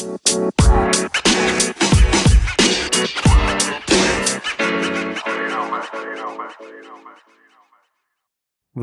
Ви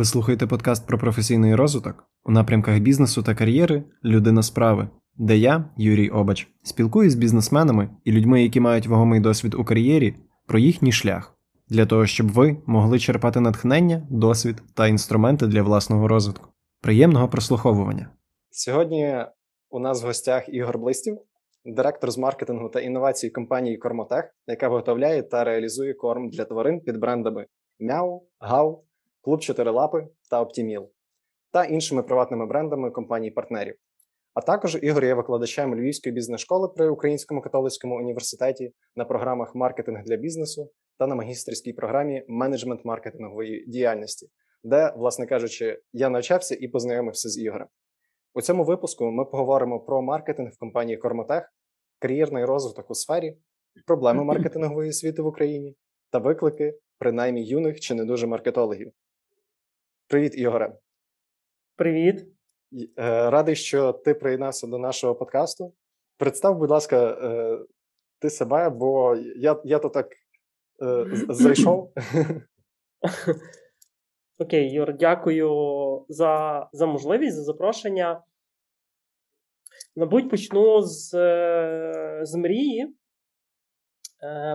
слухаєте подкаст про професійний розвиток у напрямках бізнесу та кар'єри Людина справи, де я, Юрій Обач, спілкуюсь з бізнесменами і людьми, які мають вагомий досвід у кар'єрі, про їхній шлях, для того, щоб ви могли черпати натхнення, досвід та інструменти для власного розвитку. Приємного прослуховування. Сьогодні у нас в гостях Ігор Блистів, директор з маркетингу та інновацій компанії Кормотех, яка виготовляє та реалізує корм для тварин під брендами Мяу, Гау, Клуб Чотирилапи та Оптіміл та іншими приватними брендами компаній-партнерів. А також Ігор є викладачем Львівської бізнес-школи при Українському католицькому університеті на програмах маркетинг для бізнесу та на магістерській програмі менеджмент маркетингової діяльності, де, власне кажучи, я навчався і познайомився з Ігорем. У цьому випуску ми поговоримо про маркетинг в компанії Кормотех, кар'єрний розвиток у сфері, проблеми маркетингової освіти в Україні та виклики, принаймні юних чи не дуже маркетологів. Привіт, Ігоре. Привіт. Е, радий, що ти приєднався до нашого подкасту. Представ, будь ласка, е, ти себе, бо я я то так е, зайшов. Окей, Юр, дякую за за можливість, за запрошення. Мабуть, почну з з мрії,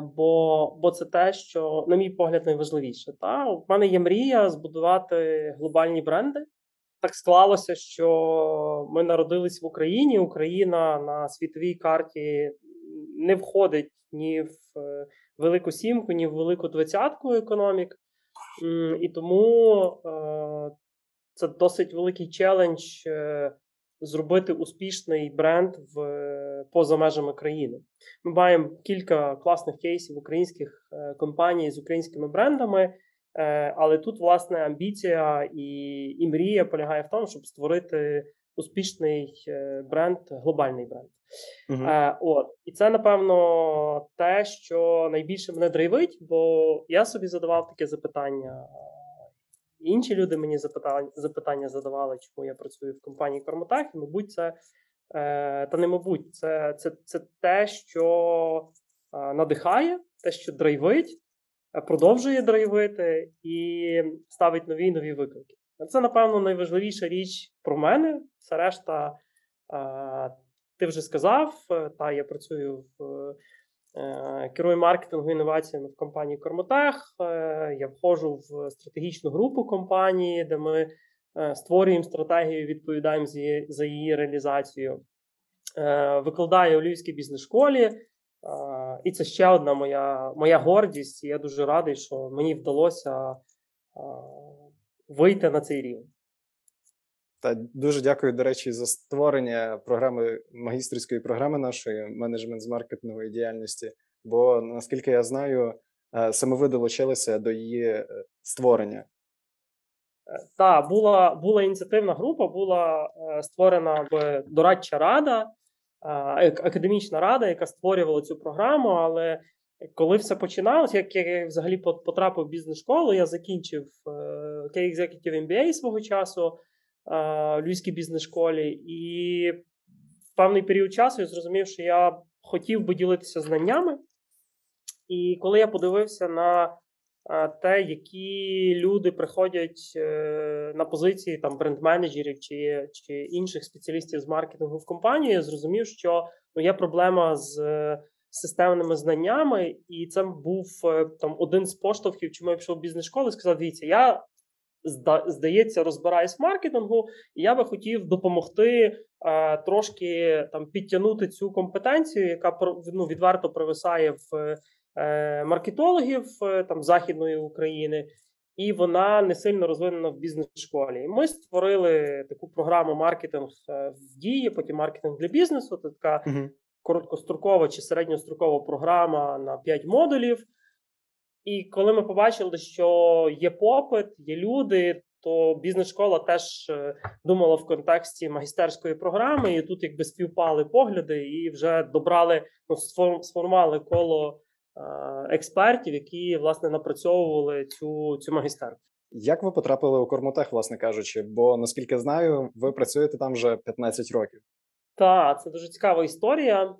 бо бо це те, що, на мій погляд, найважливіше. Та? У мене є мрія збудувати глобальні бренди. Так склалося, що ми народились в Україні. Україна на світовій карті не входить ні в велику сімку, ні в велику двадцятку економік. І тому е, це досить великий челендж е, зробити успішний бренд в поза межами країни. Ми маємо кілька класних кейсів українських е, компаній з українськими брендами, але тут, власне, амбіція і, і мрія полягає в тому, щоб створити успішний бренд, глобальний бренд. Е, от. І це, напевно, те, що найбільше мене драйвить, бо я собі задавав таке запитання. Інші люди мені запитання запитання задавали, чому я працюю в компанії Кормотах. І, мабуть, це е, та не мабуть, це це, це те, що е, надихає, те, що драйвить, е, продовжує драйвити і ставить нові нові виклики. Це, напевно, найважливіша річ про мене. Все решта е, ти вже сказав, е, та я працюю в е, керую маркетингу інноваціями в компанії Кормотех. Я входжу в стратегічну групу компанії, де ми створюємо стратегію, відповідаємо за її реалізацію. Викладаю у Львівській бізнес-школі. І це ще одна моя моя гордість. І я дуже радий, що мені вдалося вийти на цей рівень. Та дуже дякую, до речі, за створення програми магістрської програми нашої менеджмент з маркетингової діяльності. Бо наскільки я знаю, е, саме ви долучилися до її е, створення. Е, так, була була ініціативна група, була створена дорадча рада, академічна рада, яка створювала цю програму. Але коли все починалося, як я взагалі потрапив в бізнес-школу, я закінчив K-Executive MBA свого часу в Львівській бізнес-школі, і в певний період часу я зрозумів, що я хотів би ділитися знаннями. І коли я подивився на те, які люди приходять е, на позиції там бренд-менеджерів чи чи інших спеціалістів з маркетингу в компанію, я зрозумів, що ну, є проблема з системними знаннями, і це був е, там один з поштовхів, чому я пішов в бізнес-школу і сказав: дивіться, я здається, розбираюсь в маркетингу, і я би хотів допомогти е, трошки там підтягнути цю компетенцію, яка ну, відверто провисає в е, маркетологів е, там західної України. І вона не сильно розвинена в бізнес-школі. Ми створили таку програму маркетинг е, в дії, потім маркетинг для бізнесу. Це така. Короткострокова чи середньострокова програма на 5 модулів. І коли ми побачили, що є попит, є люди, то бізнес-школа теж е, думала в контексті магістерської програми, і тут якби співпали погляди, і вже добрали, ну сформували коло е, експертів, які власне напрацьовували цю цю магістерку. Як ви потрапили у Кормотех, власне кажучи? Бо наскільки знаю, ви працюєте там вже 15 років. Так, це дуже цікава історія.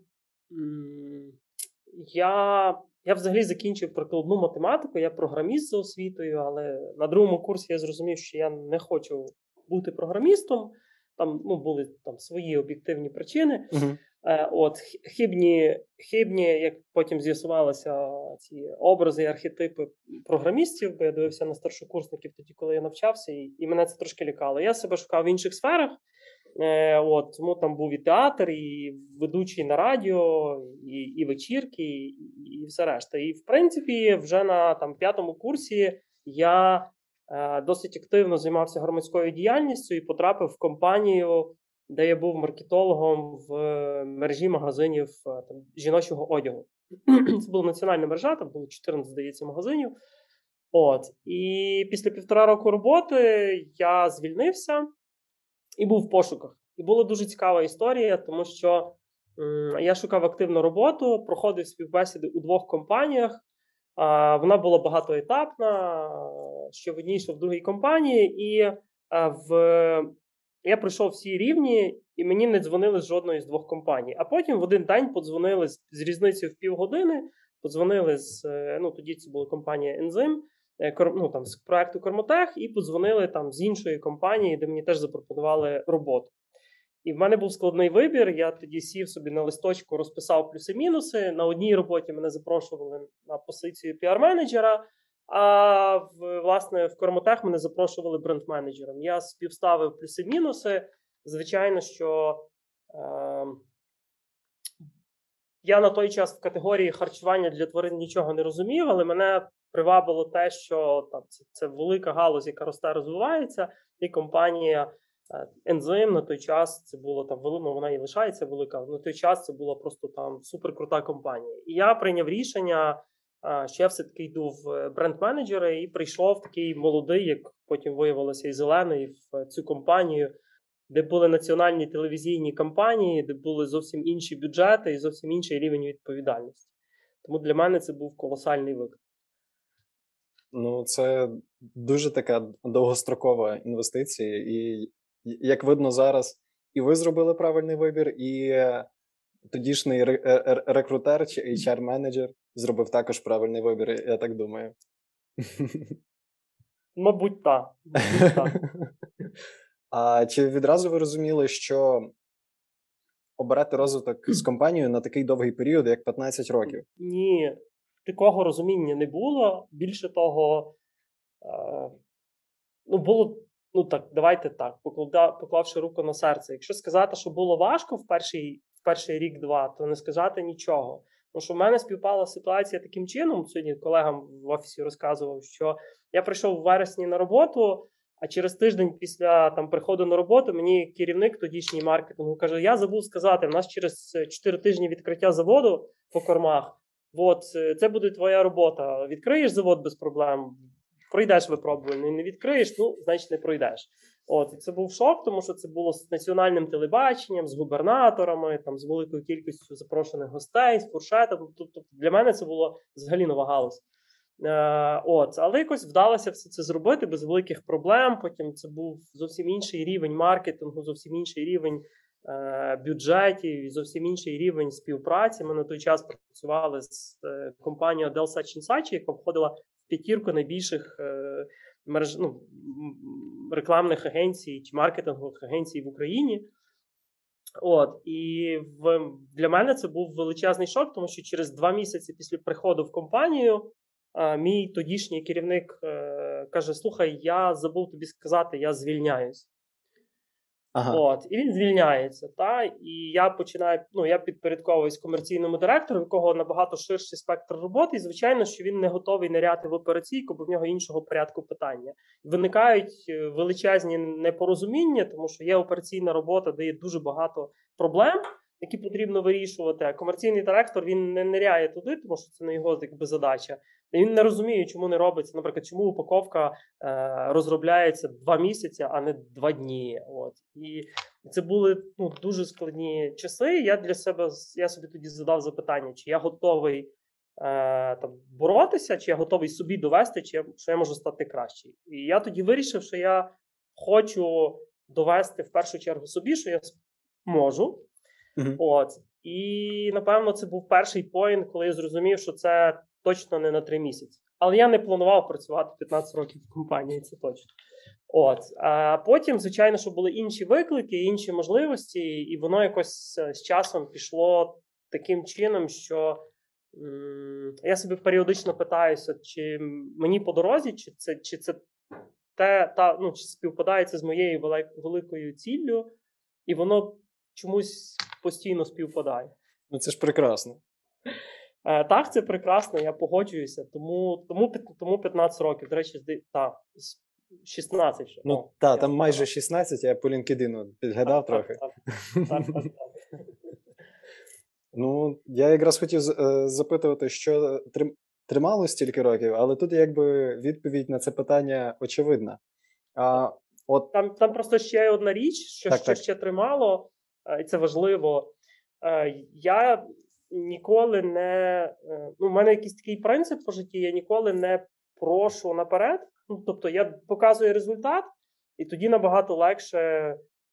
Я я взагалі закінчив прикладну математику, я програміст за освітою, але на другому курсі я зрозумів, що я не хочу бути програмістом. Там ну, були там свої об'єктивні причини. Uh-huh. Е, от хибні, хибні, як потім з'ясувалися ці образи і архетипи програмістів, бо я дивився на старшокурсників тоді, коли я навчався, і, і мене це трошки лякало. Я себе шукав в інших сферах. Е, от, Тому там був і театр, і ведучий на радіо, і і вечірки, і, і все решта. І в принципі, вже на там п'ятому курсі я е, досить активно займався громадською діяльністю і потрапив в компанію де я був маркетологом в е, мережі магазинів е, там, жіночого одягу. Це була національна мережа, там було 14, здається, магазинів. От. І після півтора року роботи я звільнився і був в пошуках. І була дуже цікава історія, тому що я шукав активну роботу, проходив співбесіди у двох компаніях. Вона була багатоетапна, що в одній, що в другій компанії, і в я пройшов всі рівні, і мені не дзвонили з жодної з двох компаній. А потім в один день подзвонили з, з різницею в півгодини. Подзвонили з е, ну тоді це була компанія Ензим, ну, там з проекту Кормотех, і подзвонили там з іншої компанії, де мені теж запропонували роботу. І в мене був складний вибір. Я тоді сів собі на листочку, розписав плюси-мінуси. На одній роботі мене запрошували на позицію піар-менеджера. А в власне в Кормотех мене запрошували бренд-менеджером. Я співставив плюси-мінуси. Звичайно, що е, я на той час в категорії харчування для тварин нічого не розумів, але мене привабило те, що там це, це велика галузь, яка росте, розвивається, і компанія е, Ензим на той час це було там ну, вона і лишається велика. На той час це була просто там суперкрута компанія. І я прийняв рішення ще все-таки йду в е, бренд-менеджери і прийшов такий молодий, як потім виявилося, і зелений в цю компанію, де були національні телевізійні кампанії, де були зовсім інші бюджети і зовсім інший рівень відповідальності. Тому для мене це був колосальний виклик. Ну, це дуже така довгострокова інвестиція, і як видно зараз, і ви зробили правильний вибір, і е, тодішній е, рекрутер чи HR-менеджер зробив також правильний вибір, я так думаю. Мабуть, так. А чи відразу ви розуміли, що обирати розвиток з компанією на такий довгий період, як 15 років? Ні, такого розуміння не було. Більше того, е, ну було. Ну так, давайте так, поклавши руку на серце. Якщо сказати, що було важко в перший в перший рік-два, то не сказати нічого. Тому що в мене співпала ситуація таким чином. Сьогодні колегам в офісі розказував, що я прийшов в вересні на роботу, а через тиждень після там приходу на роботу мені керівник тодішній маркетингу каже: Я забув сказати, в нас через 4 тижні відкриття заводу по кормах. От це буде твоя робота. Відкриєш завод без проблем, пройдеш випробування. Не відкриєш, ну значить не пройдеш. От і це був шок, тому що це було з національним телебаченням, з губернаторами, там з великою кількістю запрошених гостей, з фуршетом. Тобто для мене це було взагалі нова галузь. Е, от, але якось вдалося все це зробити без великих проблем. Потім це був зовсім інший рівень маркетингу, зовсім інший рівень е, бюджетів, зовсім інший рівень співпраці. Ми на той час працювали з е, компанією Dell Such Such, яка входила в п'ятірку найбільших. Е, мереж, ну, рекламних агенцій чи маркетингових агенцій в Україні. От, І в, для мене це був величезний шок, тому що через два місяці після приходу в компанію а, мій тодішній керівник е, каже: Слухай, я забув тобі сказати, я звільняюсь. Ага. От, І він звільняється. Та? І я починаю, ну я підпорядковуюсь комерційному директору, в якого набагато ширший спектр роботи, і звичайно, що він не готовий ниряти в операційку, бо в нього іншого порядку питання. Виникають е, величезні непорозуміння, тому що є операційна робота, де є дуже багато проблем, які потрібно вирішувати. А комерційний директор він не ниряє туди, тому що це не його якби задача. Він не розуміє, чому не робиться. Наприклад, чому упаковка е, розробляється два місяці, а не два дні. От і це були ну дуже складні часи. Я для себе я собі тоді задав запитання, чи я готовий е, там боротися, чи я готовий собі довести, чи я, що я можу стати кращий. І я тоді вирішив, що я хочу довести в першу чергу собі, що я можу. Мгм. От. І напевно це був перший поінт, коли я зрозумів, що це точно не на три місяці. Але я не планував працювати 15 років в компанії, це точно. От. А потім, звичайно, що були інші виклики, інші можливості, і воно якось е, з часом пішло таким чином, що м, я собі періодично питаюся, чи мені по дорозі, чи це, чи це те, та, ну, чи співпадає це з моєю велик- великою ціллю, і воно чомусь постійно співпадає. Ну це ж прекрасно. Е, так, це прекрасно, я погоджуюся. Тому, тому, тому 15 років. До речі, так, 16 ще. Ну О, та, я там майже 16, я по LinkedIn підглядав Так, трохи. Так, так, так, так, так. Ну, я якраз хотів е, запитувати, що трим- тримало стільки років, але тут якби відповідь на це питання очевидна. А от Там, там просто ще одна річ, що, Так, що так. ще тримало, е, і це важливо. Я ніколи не. е, Ну, в мене якийсь такий принцип по житті, я ніколи не прошу наперед. Ну, тобто я показую результат, і тоді набагато легше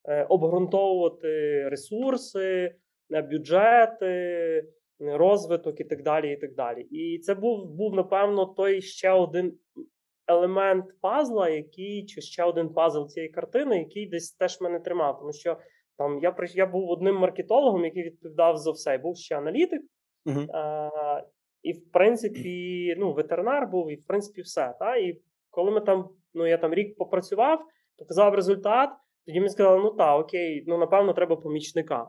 е, обґрунтовувати ресурси, е, бюджети, розвиток і так далі. І так далі. І це був, був напевно, той ще один елемент пазла, який чи ще один пазл цієї картини, який десь теж мене тримав. Тому що там я я був одним маркетологом, який відповідав за все. Був ще аналітик, Мгм. а, і в принципі, ну, ветеринар був, і в принципі, все. Та? І коли ми там, ну я там рік попрацював, показав результат, тоді мені сказали, ну так, окей, ну напевно, треба помічника.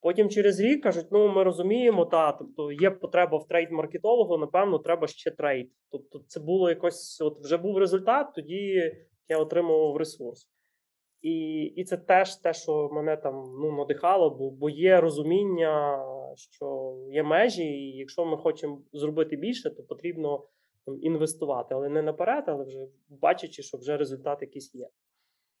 Потім через рік кажуть: ну ми розуміємо, та тобто є потреба в трейд-маркетологу, напевно, треба ще трейд. Тобто, це було якось, от вже був результат, тоді я отримував ресурс. І, і це теж те, що мене там ну, надихало, бо, бо є розуміння, що є межі, і якщо ми хочемо зробити більше, то потрібно там, інвестувати, але не наперед, але вже бачачи, що вже результат якийсь є.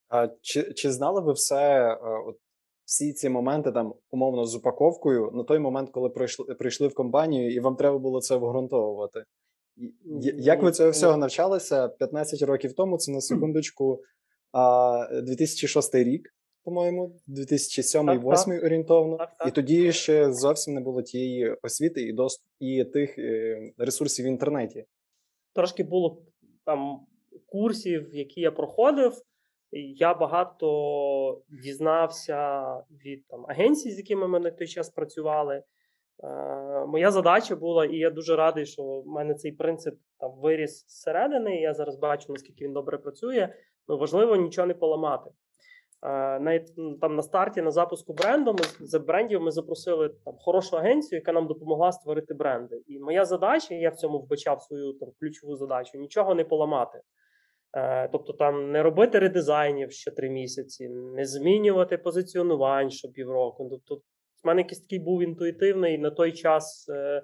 А чи, чи знали ви все, е, от, всі ці моменти там умовно з упаковкою на той момент, коли прийшли, прийшли в компанію, і вам треба було це обґрунтовувати? Як ви цього всього навчалися 15 років тому? Це на секундочку а, 2006 рік, по-моєму, 2007-2008 орієнтовно. Так, І тоді ще зовсім не було тієї освіти і дост... і тих е, ресурсів в інтернеті. трошки було там курсів, які я проходив. Я багато дізнався від там агенцій, з якими ми на той час працювали. Е, моя задача була, і я дуже радий, що в мене цей принцип там виріс зсередини. Я зараз бачу, наскільки він добре працює. Ну, важливо нічого не поламати. Е, навіть там на старті на запуску бренду ми за брендів ми запросили там хорошу агенцію, яка нам допомогла створити бренди. І моя задача, я в цьому вбачав свою там ключову задачу: нічого не поламати. Е, тобто там не робити редизайнів ще три місяці, не змінювати позиціонувань що півроку. Тобто, в мене якийсь такий був інтуїтивний на той час е,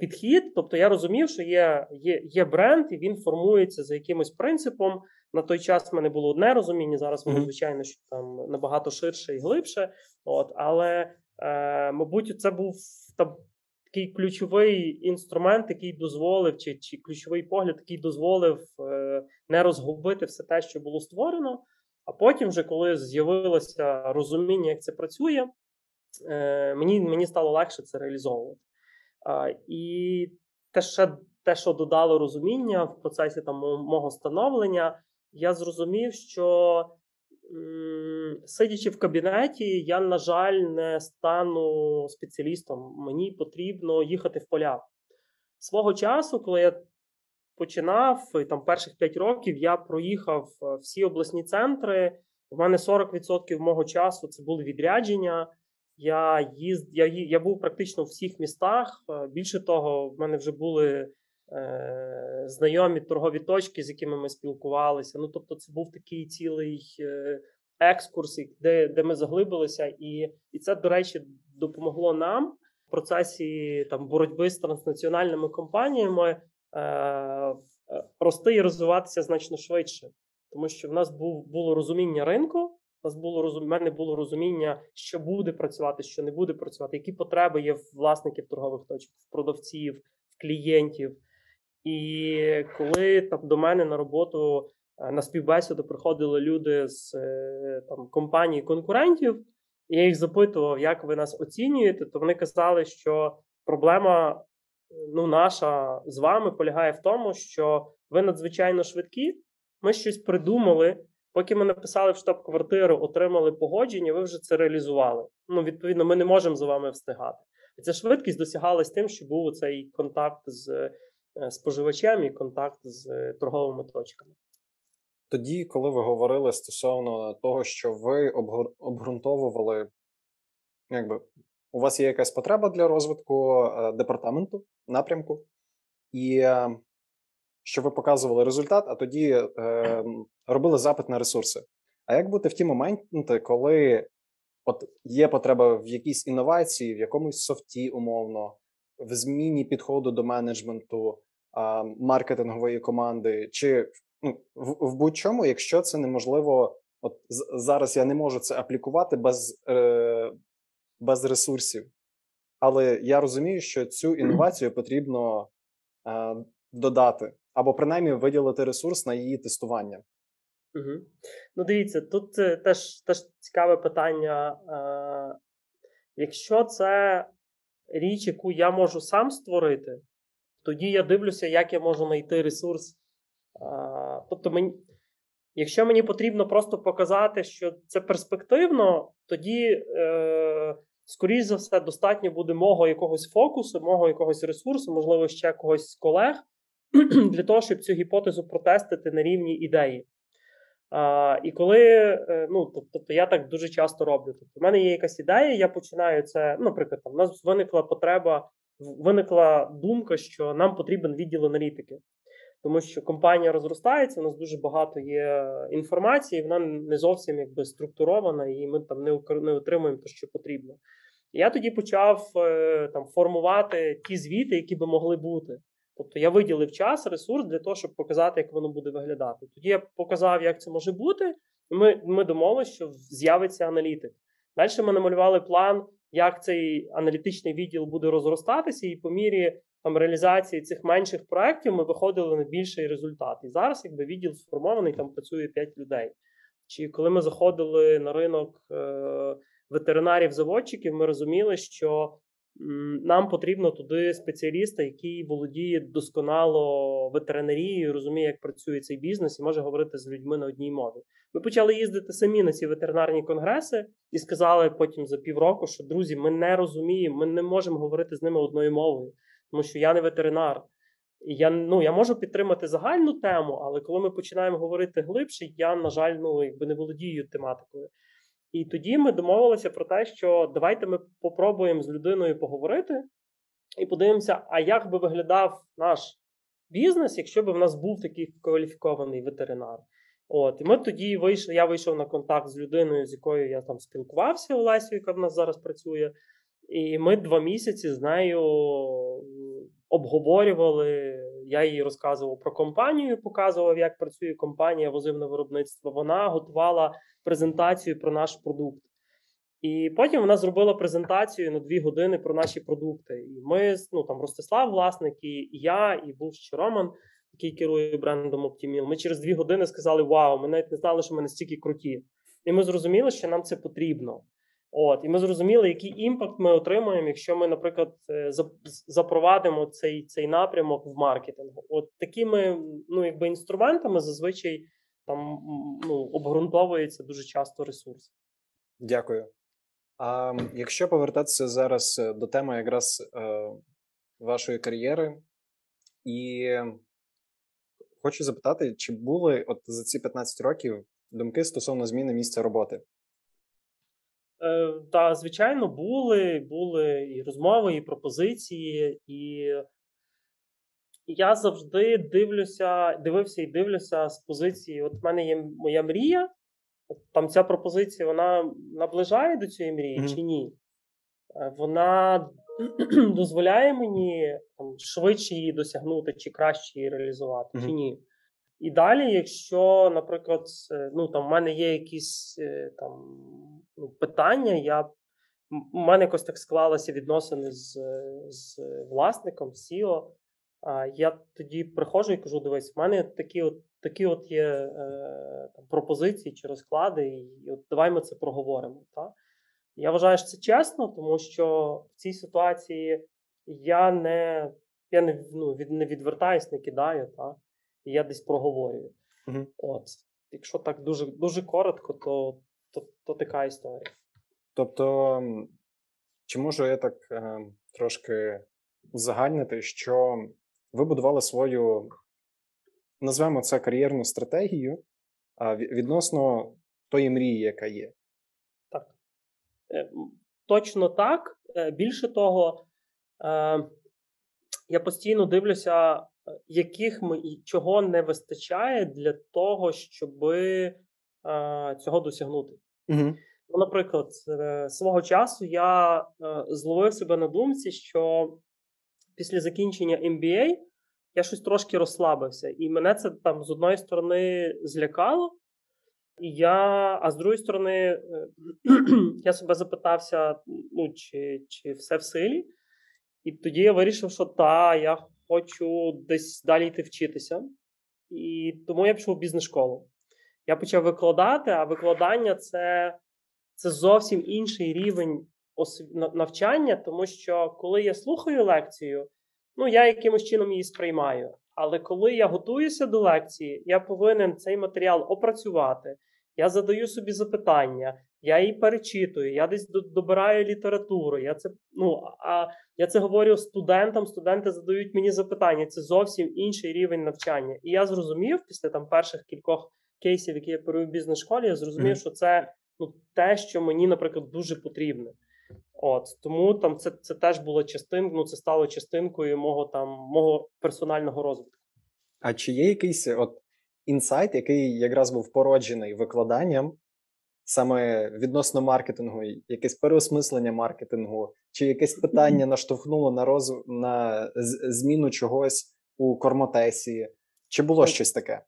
підхід. Тобто я розумів, що є, є, є бренд, і він формується за якимось принципом. На той час в мене було одне розуміння. Зараз воно, звичайно, що там набагато ширше і глибше. От, але, е, мабуть, це був там такий ключовий інструмент, який дозволив, чи, чи ключовий погляд, який дозволив е, не розгубити все те, що було створено. А потім, вже коли з'явилося розуміння, як це працює, е, мені, мені стало легше це реалізовувати. І те, ще, те, що додало розуміння в процесі там, мого становлення, я зрозумів, що сидячи в кабінеті, я, на жаль, не стану спеціалістом. Мені потрібно їхати в поля. Свого часу, коли я починав, там перших 5 років я проїхав е, всі обласні центри. У мене 40% мого часу це були відрядження. Я їзд, я, я був практично в всіх містах. Е, Більше того, в мене вже були е, знайомі торгові точки, з якими ми спілкувалися. Ну, тобто, це був такий цілий е, екскурс, де, де ми заглибилися, і, і це, до речі, допомогло нам в процесі там боротьби з транснаціональними компаніями е, е, рости і розвиватися значно швидше, тому що в нас був було розуміння ринку. Нас було розум... мене було розуміння, що буде працювати, що не буде працювати, які потреби є в власників торгових точок, в продавців, в клієнтів. І коли там до мене на роботу е, на співбесіду приходили люди з е, там компаній конкурентів, Я їх запитував, як ви нас оцінюєте, то вони казали, що проблема ну, наша з вами полягає в тому, що ви надзвичайно швидкі. Ми щось придумали. Поки ми написали в штаб-квартиру, отримали погодження, ви вже це реалізували. Ну, відповідно, ми не можемо за вами встигати. І ця швидкість досягалась тим, що був цей контакт з е, споживачем і контакт з е, торговими точками. Тоді, коли ви говорили стосовно того, що ви обґрунтовували, якби у вас є якась потреба для розвитку е, департаменту, напрямку, і що ви показували результат, а тоді е, робили запит на ресурси. А як бути в ті моменти, коли от є потреба в якійсь інновації, в якомусь софті, умовно, в зміні підходу до менеджменту, е, маркетингової команди, чи ну, в, в будь-чому, якщо це неможливо, от зараз я не можу це аплікувати без, е, без ресурсів. Але я розумію, що цю інновацію потрібно е, додати або принаймні виділити ресурс на її тестування. Угу. Ну, дивіться, тут теж теж цікаве питання. Е, Якщо це річ, яку я можу сам створити, тоді я дивлюся, як я можу знайти ресурс. Е, тобто, мені, якщо мені потрібно просто показати, що це перспективно, тоді, е, скоріш за все, достатньо буде мого якогось фокусу, мого якогось ресурсу, можливо, ще когось з колег, для того, щоб цю гіпотезу протестити на рівні ідеї. А, І коли е, ну тобто я так дуже часто роблю. Тобто, в мене є якась ідея, я починаю це. Ну, наприклад, там у нас виникла потреба, виникла думка, що нам потрібен відділ аналітики, тому що компанія розростається, у нас дуже багато є інформації, вона не зовсім якби структурована, і ми там не не отримуємо те, що потрібно. Я тоді почав е, там формувати ті звіти, які би могли бути. Тобто я виділив час, ресурс для того, щоб показати, як воно буде виглядати. Тоді я показав, як це може бути. Ми ми домовилися, що з'явиться аналітик. Далі ми намалювали план, як цей аналітичний відділ буде розростатися, і по мірі там реалізації цих менших проєктів ми виходили на більший результат. І зараз, якби відділ сформований, там працює 5 людей. Чи коли ми заходили на ринок е, ветеринарів-заводчиків, ми розуміли, що нам потрібно туди спеціаліста, який володіє досконало ветеринарією, розуміє, як працює цей бізнес, і може говорити з людьми на одній мові. Ми почали їздити самі на ці ветеринарні конгреси і сказали потім за півроку, що друзі, ми не розуміємо, ми не можемо говорити з ними одною мовою, тому що я не ветеринар. І я ну я можу підтримати загальну тему, але коли ми починаємо говорити глибше, я на жаль, ну якби не володію тематикою. І тоді ми домовилися про те, що давайте ми попробуємо з людиною поговорити і подивимося, а як би виглядав наш бізнес, якщо б в нас був такий кваліфікований ветеринар. От, І ми тоді вийшли, я вийшов на контакт з людиною, з якою я там спілкувався, Олесю, яка в нас зараз працює. І ми два місяці з нею обговорювали. Я їй розказував про компанію, показував, як працює компанія, возив на виробництво. Вона готувала презентацію про наш продукт. І потім вона зробила презентацію на дві години про наші продукти. І ми, ну там Ростислав, власник, і я, і був ще Роман, який керує брендом Optimil. Ми через дві години сказали: Вау, ми навіть не знали, що ми настільки круті. І ми зрозуміли, що нам це потрібно. От, І ми зрозуміли, який імпакт ми отримаємо, якщо ми, наприклад, е, запровадимо цей цей напрямок в маркетингу. От такими ну, якби інструментами зазвичай там ну, обґрунтовується дуже часто ресурс. Дякую. А якщо повертатися зараз е, до теми якраз е, вашої кар'єри, і хочу запитати, чи були от за ці 15 років думки стосовно зміни місця роботи? Е, Та, звичайно, були, були і розмови, і пропозиції, і я завжди дивлюся, дивився і дивлюся з позиції: от в мене є моя мрія, там ця пропозиція вона наближає до цієї мрії mm-hmm. чи ні? Е, вона дозволяє мені там, швидше її досягнути, чи краще її реалізувати, mm-hmm. чи ні. І далі, якщо, наприклад, ну там в мене є якісь е, там ну, питання, я у мене якось так склалися відносини з з власником, CEO, а я тоді приходжу і кажу: дивись, в мене такі от такі от є е, там, пропозиції чи розклади, і от давай ми це проговоримо. Та? Я вважаю, що це чесно, тому що в цій ситуації я не я не, ну, від, не відвертаюсь, не кидаю, та? І я десь проговорюю. Угу. От. Якщо так дуже дуже коротко, то, то, то така історія. Тобто, чи можу я так е, трошки узагальнити, що ви будували свою, назвемо це кар'єрну стратегію а, відносно тої мрії, яка є? Так. Е, точно так. Е, більше того, е, я постійно дивлюся, яких ми і чого не вистачає для того, щоб цього досягнути. Угу. Ну, Наприклад, свого часу я зловив себе на думці, що після закінчення MBA я щось трошки розслабився, і мене це там з одної сторони злякало. І я, а з другої сторони, е, я себе запитався, ну, чи чи все в силі. І тоді я вирішив, що та, я хочу десь далі йти вчитися. І тому я пішов в бізнес-школу. Я почав викладати, а викладання це це зовсім інший рівень навчання, тому що коли я слухаю лекцію, ну я якимось чином її сприймаю. Але коли я готуюся до лекції, я повинен цей матеріал опрацювати. Я задаю собі запитання, я її перечитую, я десь добираю літературу. Я це ну а я це говорю студентам. Студенти задають мені запитання. Це зовсім інший рівень навчання. І я зрозумів після там перших кількох кейсів, які я перую в бізнес-школі, я зрозумів, mm-hmm. що це ну те, що мені, наприклад, дуже потрібне. От тому там це це теж було частинкою, ну це стало частинкою мого там мого персонального розвитку. А чи є якийсь от інсайт, який якраз був породжений викладанням, саме відносно маркетингу, якесь переосмислення маркетингу, чи якесь питання наштовхнуло на роз... на зміну чогось у кормотесі? Чи було щось таке?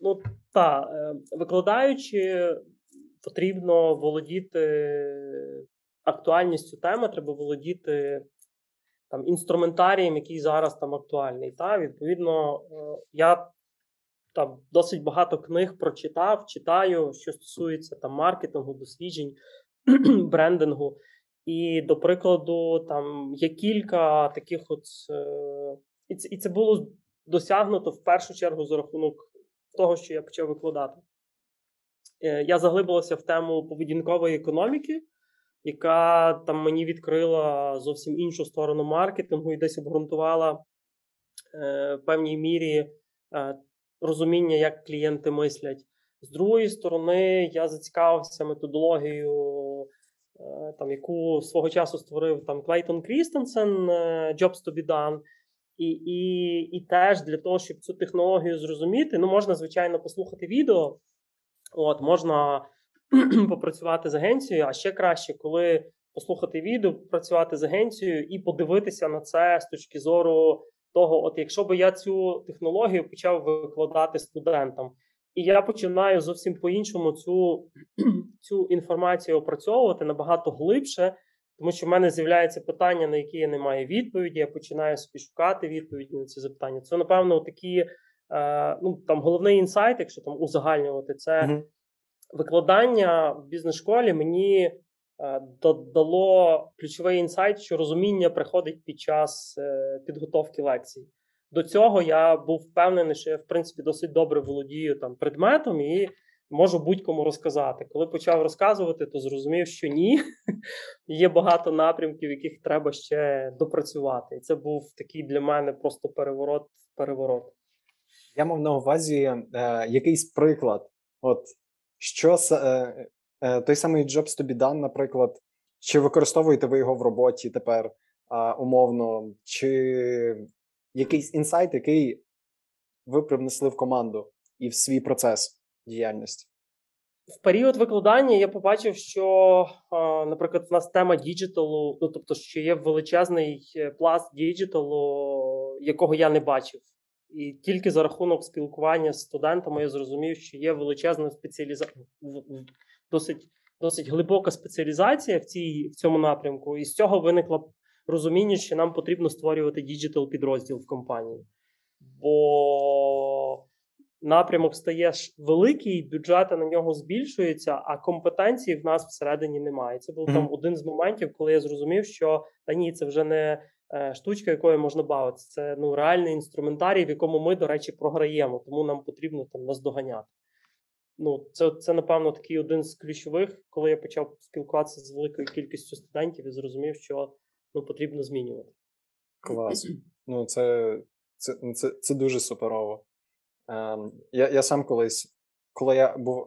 Ну так, е, викладаючи, потрібно володіти актуальністю теми, треба володіти там інструментарієм, який зараз там актуальний. Та відповідно, е, я там досить багато книг прочитав, читаю, що стосується там маркетингу, досліджень, брендингу. І, до прикладу, там є кілька таких от. Е, і це, і це було досягнуто в першу чергу за рахунок того, що я почав викладати. Е, я заглибилася в тему поведінкової економіки, яка там мені відкрила зовсім іншу сторону маркетингу і десь обґрунтувала е, в певній мірі розуміння, як клієнти мислять. З другої сторони, я зацікавився методологією, е, там, яку свого часу створив там Клейтон Крістенсен, е, Jobs to be done. І і, і теж для того, щоб цю технологію зрозуміти, ну можна, звичайно, послухати відео, от, можна попрацювати з агенцією, а ще краще, коли послухати відео, попрацювати з агенцією і подивитися на це з точки зору того, от якщо би я цю технологію почав викладати студентам, і я починаю зовсім по-іншому цю, цю інформацію опрацьовувати набагато глибше. Тому що в мене з'являється питання, на які я не маю відповіді. Я починаю собі шукати відповіді на ці запитання. Це, напевно, такі е, ну там головний інсайт, якщо там узагальнювати, це mm-hmm. викладання в бізнес-школі мені Е, дало ключовий інсайт, що розуміння приходить під час е, підготовки лекцій. До цього я був впевнений, що я в принципі досить добре володію там предметом і можу будь-кому розказати. Коли почав розказувати, то зрозумів, що ні. Є багато напрямків, яких треба ще допрацювати. І це був такий для мене просто переворот. переворот. Я мав на увазі е, якийсь приклад. От що Е, той самий Jobs to be done, наприклад, чи використовуєте ви його в роботі тепер умовно, чи якийсь інсайт, який ви привнесли в команду і в свій процес діяльності? В період викладання я побачив, що, наприклад, в нас тема діджиталу, ну тобто, що є величезний е, пласт діджиталу, якого я не бачив. І тільки за рахунок спілкування з студентами я зрозумів, що є величезна спеціалізація досить досить глибока спеціалізація в цій, в цьому напрямку, і з цього виникло розуміння, що нам потрібно створювати діджитал підрозділ в компанії. Бо напрямок стає великий, бюджети на нього збільшуються, а компетенції в нас всередині немає. Це був mm-hmm. там один з моментів, коли я зрозумів, що та ні, це вже не е, штучка, якою можна бавитися. Це ну реальний інструментарій, в якому ми, до речі, програємо, тому нам потрібно там наздоганяти. Ну, це, це, напевно, такий один з ключових, коли я почав спілкуватися з великою кількістю студентів і зрозумів, що ну, потрібно змінювати. Клас. Ну, це це, це, це дуже суперово. Ем, Я я сам колись, коли я був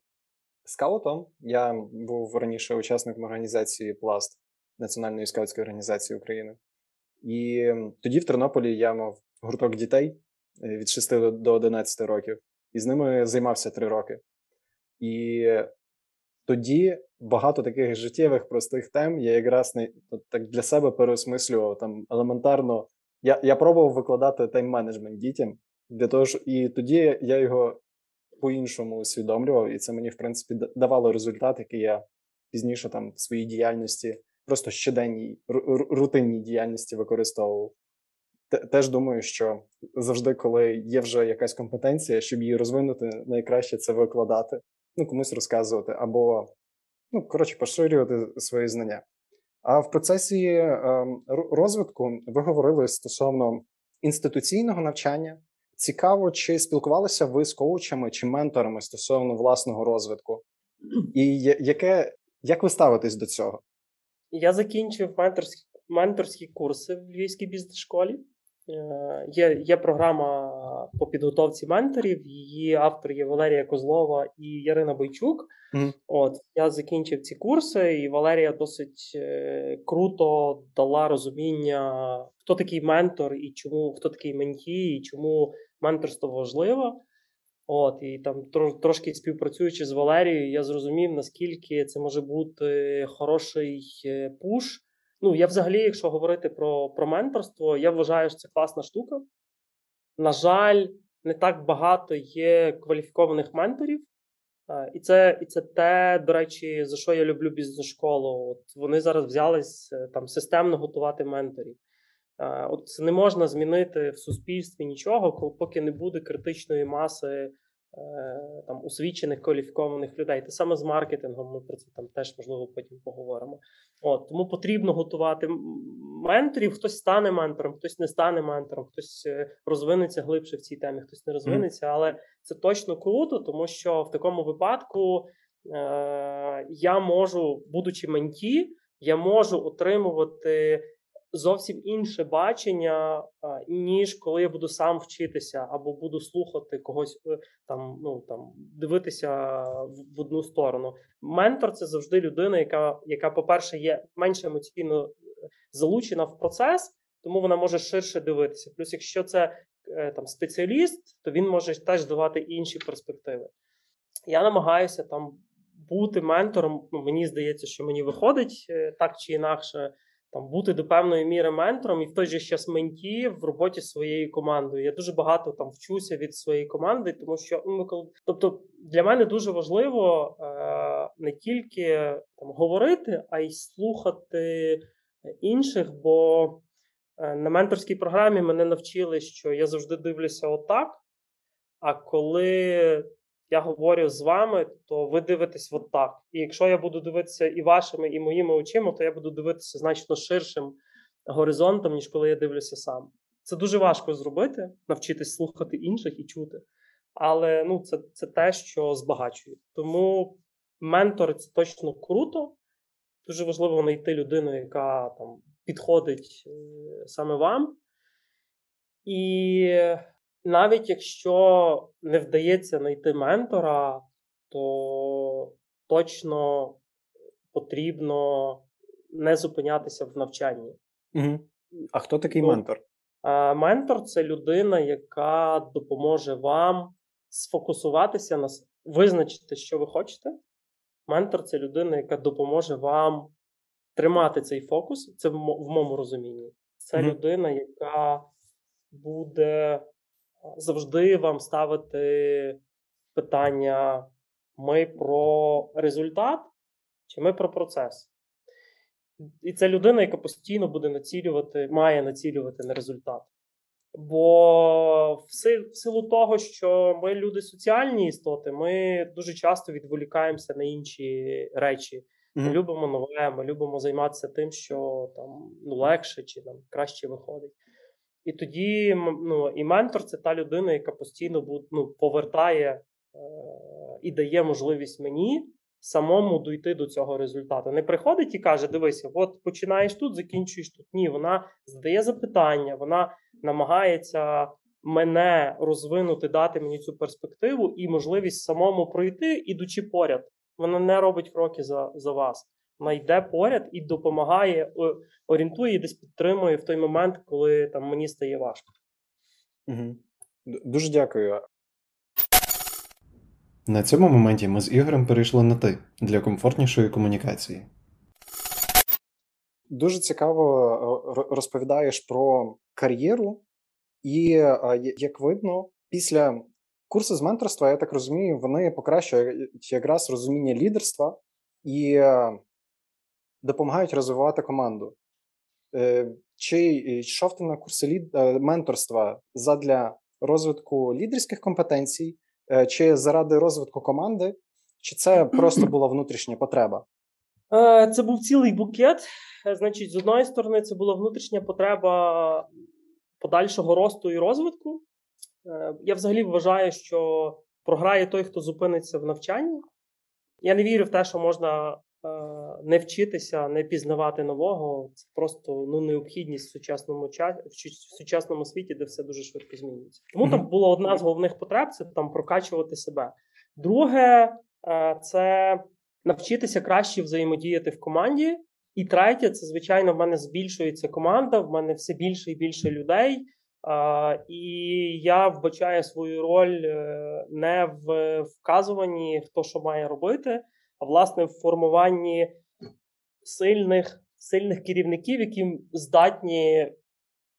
скаутом, я був раніше учасником організації Пласт Національної скаутської організації України. І тоді в Тернополі я мав гурток дітей е, від 6 до 11 років, і з ними займався 3 роки. І тоді багато таких життєвих простих тем я якраз не так для себе переосмислював там елементарно. Я я пробував викладати тайм-менеджмент дітям для того ж, і тоді я його по-іншому усвідомлював, і це мені, в принципі, давало результат, який я пізніше там в своїй діяльності, просто щоденній рутинній діяльності використовував. Теж думаю, що завжди, коли є вже якась компетенція, щоб її розвинути, найкраще це викладати, ну комусь розказувати, або ну коротше поширювати свої знання. А в процесі е, розвитку ви говорили стосовно інституційного навчання. Цікаво, чи спілкувалися ви з коучами чи менторами стосовно власного розвитку, і яке як ви ставитесь до цього? Я закінчив менторські менторські курси в Львівській бізнес-школі. Е, є є програма по підготовці менторів. Її автор є Валерія Козлова і Ярина Бойчук. Mm. От я закінчив ці курси, і Валерія досить е, круто дала розуміння, хто такий ментор і чому хто такий менті, і чому менторство важливо. От і там трошки співпрацюючи з Валерією, я зрозумів, наскільки це може бути хороший е, пуш. Ну, я взагалі, якщо говорити про про менторство, я вважаю, що це класна штука. На жаль, не так багато є кваліфікованих менторів. І це і це те, до речі, за що я люблю бізнес-школу. От Вони зараз взялись е, там системно готувати менторів. От не можна змінити в суспільстві нічого, поки не буде критичної маси Е, там освічених кваліфікованих людей. Те саме з маркетингом, ми про це там теж можливо потім поговоримо. От Тому потрібно готувати менторів. Хтось стане ментором, хтось не стане ментором, хтось е, розвинеться глибше в цій темі, хтось не розвинеться, але це точно круто, тому що в такому випадку е, я можу, будучи менті, я можу отримувати зовсім інше бачення, ніж коли я буду сам вчитися або буду слухати когось е, там, ну там дивитися в одну сторону. Ментор це завжди людина, яка, яка, по-перше, є менш емоційно е, залучена в процес, тому вона може ширше дивитися. Плюс, якщо це е, там спеціаліст, то він може теж давати інші перспективи. Я намагаюся там бути ментором. Ну, Мені здається, що мені виходить так чи інакше там бути до певної міри ментором і в той же час менті в роботі своєю командою. Я дуже багато там вчуся від своєї команди, тому що ну, ми коли тобто для мене дуже важливо е, не тільки там говорити, а й слухати інших. Бо е, на менторській програмі мене навчили, що я завжди дивлюся отак. А коли я говорю з вами, то ви дивитесь от так. І якщо я буду дивитися і вашими, і моїми очима, то я буду дивитися значно ширшим горизонтом, ніж коли я дивлюся сам. Це дуже важко зробити, навчитись слухати інших і чути. Але ну, це це те, що збагачує. Тому ментор це точно круто. Дуже важливо знайти людину, яка там підходить е, саме вам. І навіть якщо не вдається знайти ментора, то точно потрібно не зупинятися в навчанні. Угу. А хто такий ну, ментор? Ментор це людина, яка допоможе вам сфокусуватися на визначити, що ви хочете. Ментор це людина, яка допоможе вам тримати цей фокус. Це в моєму розумінні. Це угу. людина, яка буде завжди вам ставити питання: ми про результат чи ми про процес? І це людина, яка постійно буде націлювати, має націлювати на результат. Бо в силу того, що ми люди соціальні істоти, ми дуже часто відволікаємося на інші речі. Ми mm-hmm. любимо нове, ми любимо займатися тим, що там ну легше чи там краще виходить. І тоді ну, і ментор це та людина, яка постійно ну, повертає е, і дає можливість мені самому дойти до цього результату. Не приходить і каже: Дивися, от починаєш тут, закінчуєш тут. Ні, вона задає запитання, вона намагається мене розвинути, дати мені цю перспективу і можливість самому пройти, ідучи поряд. Вона не робить кроки за, за вас. Вона йде поряд і допомагає, орієнтує і десь підтримує в той момент, коли там мені стає важко. Угу. Дуже дякую. На цьому моменті ми з Ігорем перейшли на ти для комфортнішої комунікації. Дуже цікаво розповідаєш про кар'єру, і як видно, після курсу з менторства, я так розумію, вони покращують якраз розуміння лідерства і допомагають розвивати команду. Е, чи йшов ти на курси лід... Е, менторства задля розвитку лідерських компетенцій, е, чи заради розвитку команди, чи це просто була внутрішня потреба? Це був цілий букет. Значить, з одної сторони, це була внутрішня потреба подальшого росту і розвитку. Я взагалі вважаю, що програє той, хто зупиниться в навчанні. Я не вірю в те, що можна не вчитися, не пізнавати нового це просто ну необхідність в сучасному часі в сучасному світі, де все дуже швидко змінюється. Тому mm-hmm. там була одна з головних потреб це там прокачувати себе. Друге, е, це навчитися краще взаємодіяти в команді. І третє, це звичайно в мене збільшується команда. В мене все більше і більше людей. Uh, і я вбачаю свою роль е, не в вказуванні, хто що має робити, а власне в формуванні сильних сильних керівників, які здатні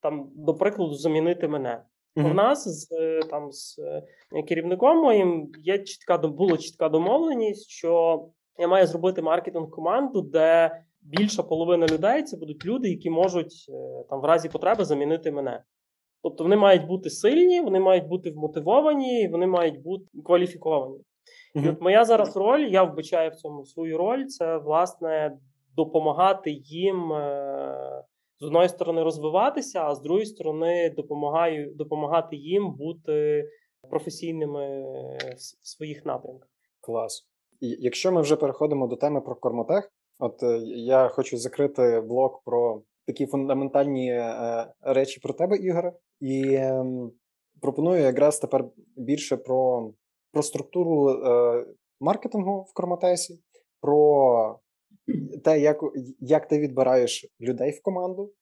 там, до прикладу, замінити мене. Mm-hmm. У нас з там з е, керівником моїм є чітка була чітка домовленість, що я маю зробити маркетинг команду, де більша половина людей це будуть люди, які можуть е, там в разі потреби замінити мене. Тобто вони мають бути сильні, вони мають бути вмотивовані, вони мають бути кваліфіковані. Mm-hmm. І от моя зараз роль, я вбачаю в цьому свою роль, це власне допомагати їм е, з одної сторони розвиватися, а з другої сторони допомагаю допомагати їм бути професійними в своїх напрямках. Клас. І Якщо ми вже переходимо до теми про кормотех, от е, я хочу закрити блок про такі фундаментальні е, речі про тебе, Ігоре, і е, пропоную якраз тепер більше про про структуру е, маркетингу в Корматесі, про те, як як ти відбираєш людей в команду,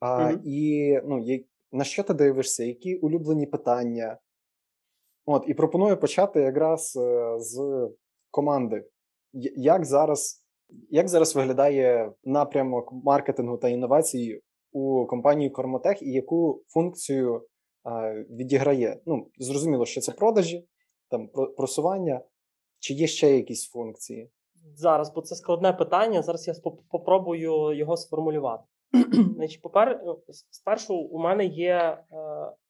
а, mm-hmm. і ну, як, на що ти дивишся, які улюблені питання. От, І пропоную почати якраз е, з команди. Як зараз як зараз виглядає напрямок маркетингу та інновацій у компанії Кормотех і яку функцію а, відіграє? Ну, Зрозуміло, що це продажі, там просування, чи є ще якісь функції? Зараз, бо це складне питання. Зараз я спробую його сформулювати. Значить, попер, спершу у мене є е,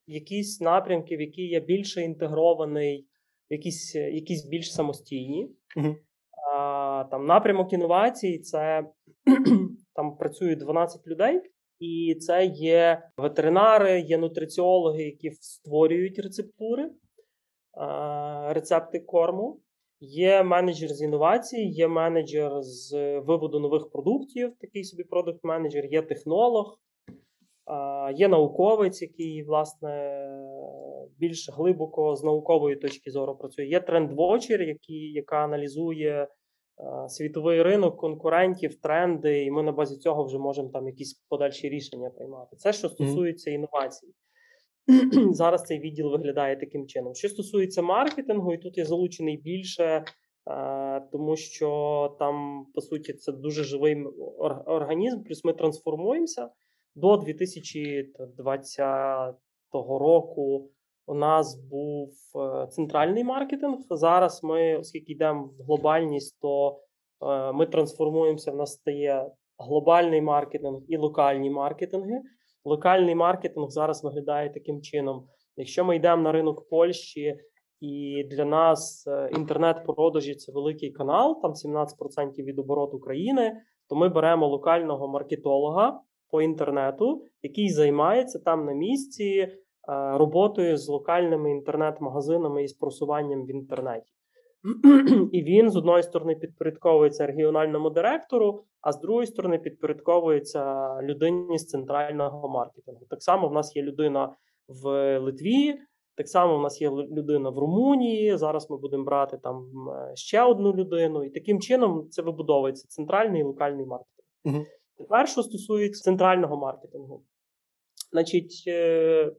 якісь напрямки, в які я більше інтегрований, якісь якісь більш самостійні. А, Там напрямок інновацій це там працює 12 людей, і це є ветеринари, є нутриціологи, які створюють рецептури рецепти корму. Є менеджер з інновацій, є менеджер з виводу нових продуктів, такий собі продукт-менеджер, є технолог, є науковець, який, власне, більш глибоко з наукової точки зору працює. Є тренд-вочер, який, яка аналізує світовий ринок, конкурентів, тренди, і ми на базі цього вже можемо там якісь подальші рішення приймати. Це що стосується інновацій. Зараз цей відділ виглядає таким чином. Що стосується маркетингу, і тут я залучений більше, тому що там, по суті, це дуже живий організм, плюс ми трансформуємося до 2020 року. У нас був е, центральний маркетинг. Зараз ми, оскільки йдемо в глобальність, то е, ми трансформуємося. В нас стає глобальний маркетинг і локальні маркетинги. Локальний маркетинг зараз виглядає таким чином. Якщо ми йдемо на ринок Польщі, і для нас е, інтернет-продажі це великий канал, там 17% від обороту країни, то ми беремо локального маркетолога по інтернету, який займається там на місці е, роботою з локальними інтернет-магазинами і з просуванням в інтернеті. І він з одної сторони підпорядковується регіональному директору, а з другої сторони підпорядковується людині з центрального маркетингу. Так само в нас є людина в Литві, так само в нас є людина в Румунії. Зараз ми будемо брати там ще одну людину, і таким чином це вибудовується центральний і локальний маркетинг. Угу. Тепер, що стосується центрального маркетингу, значить е-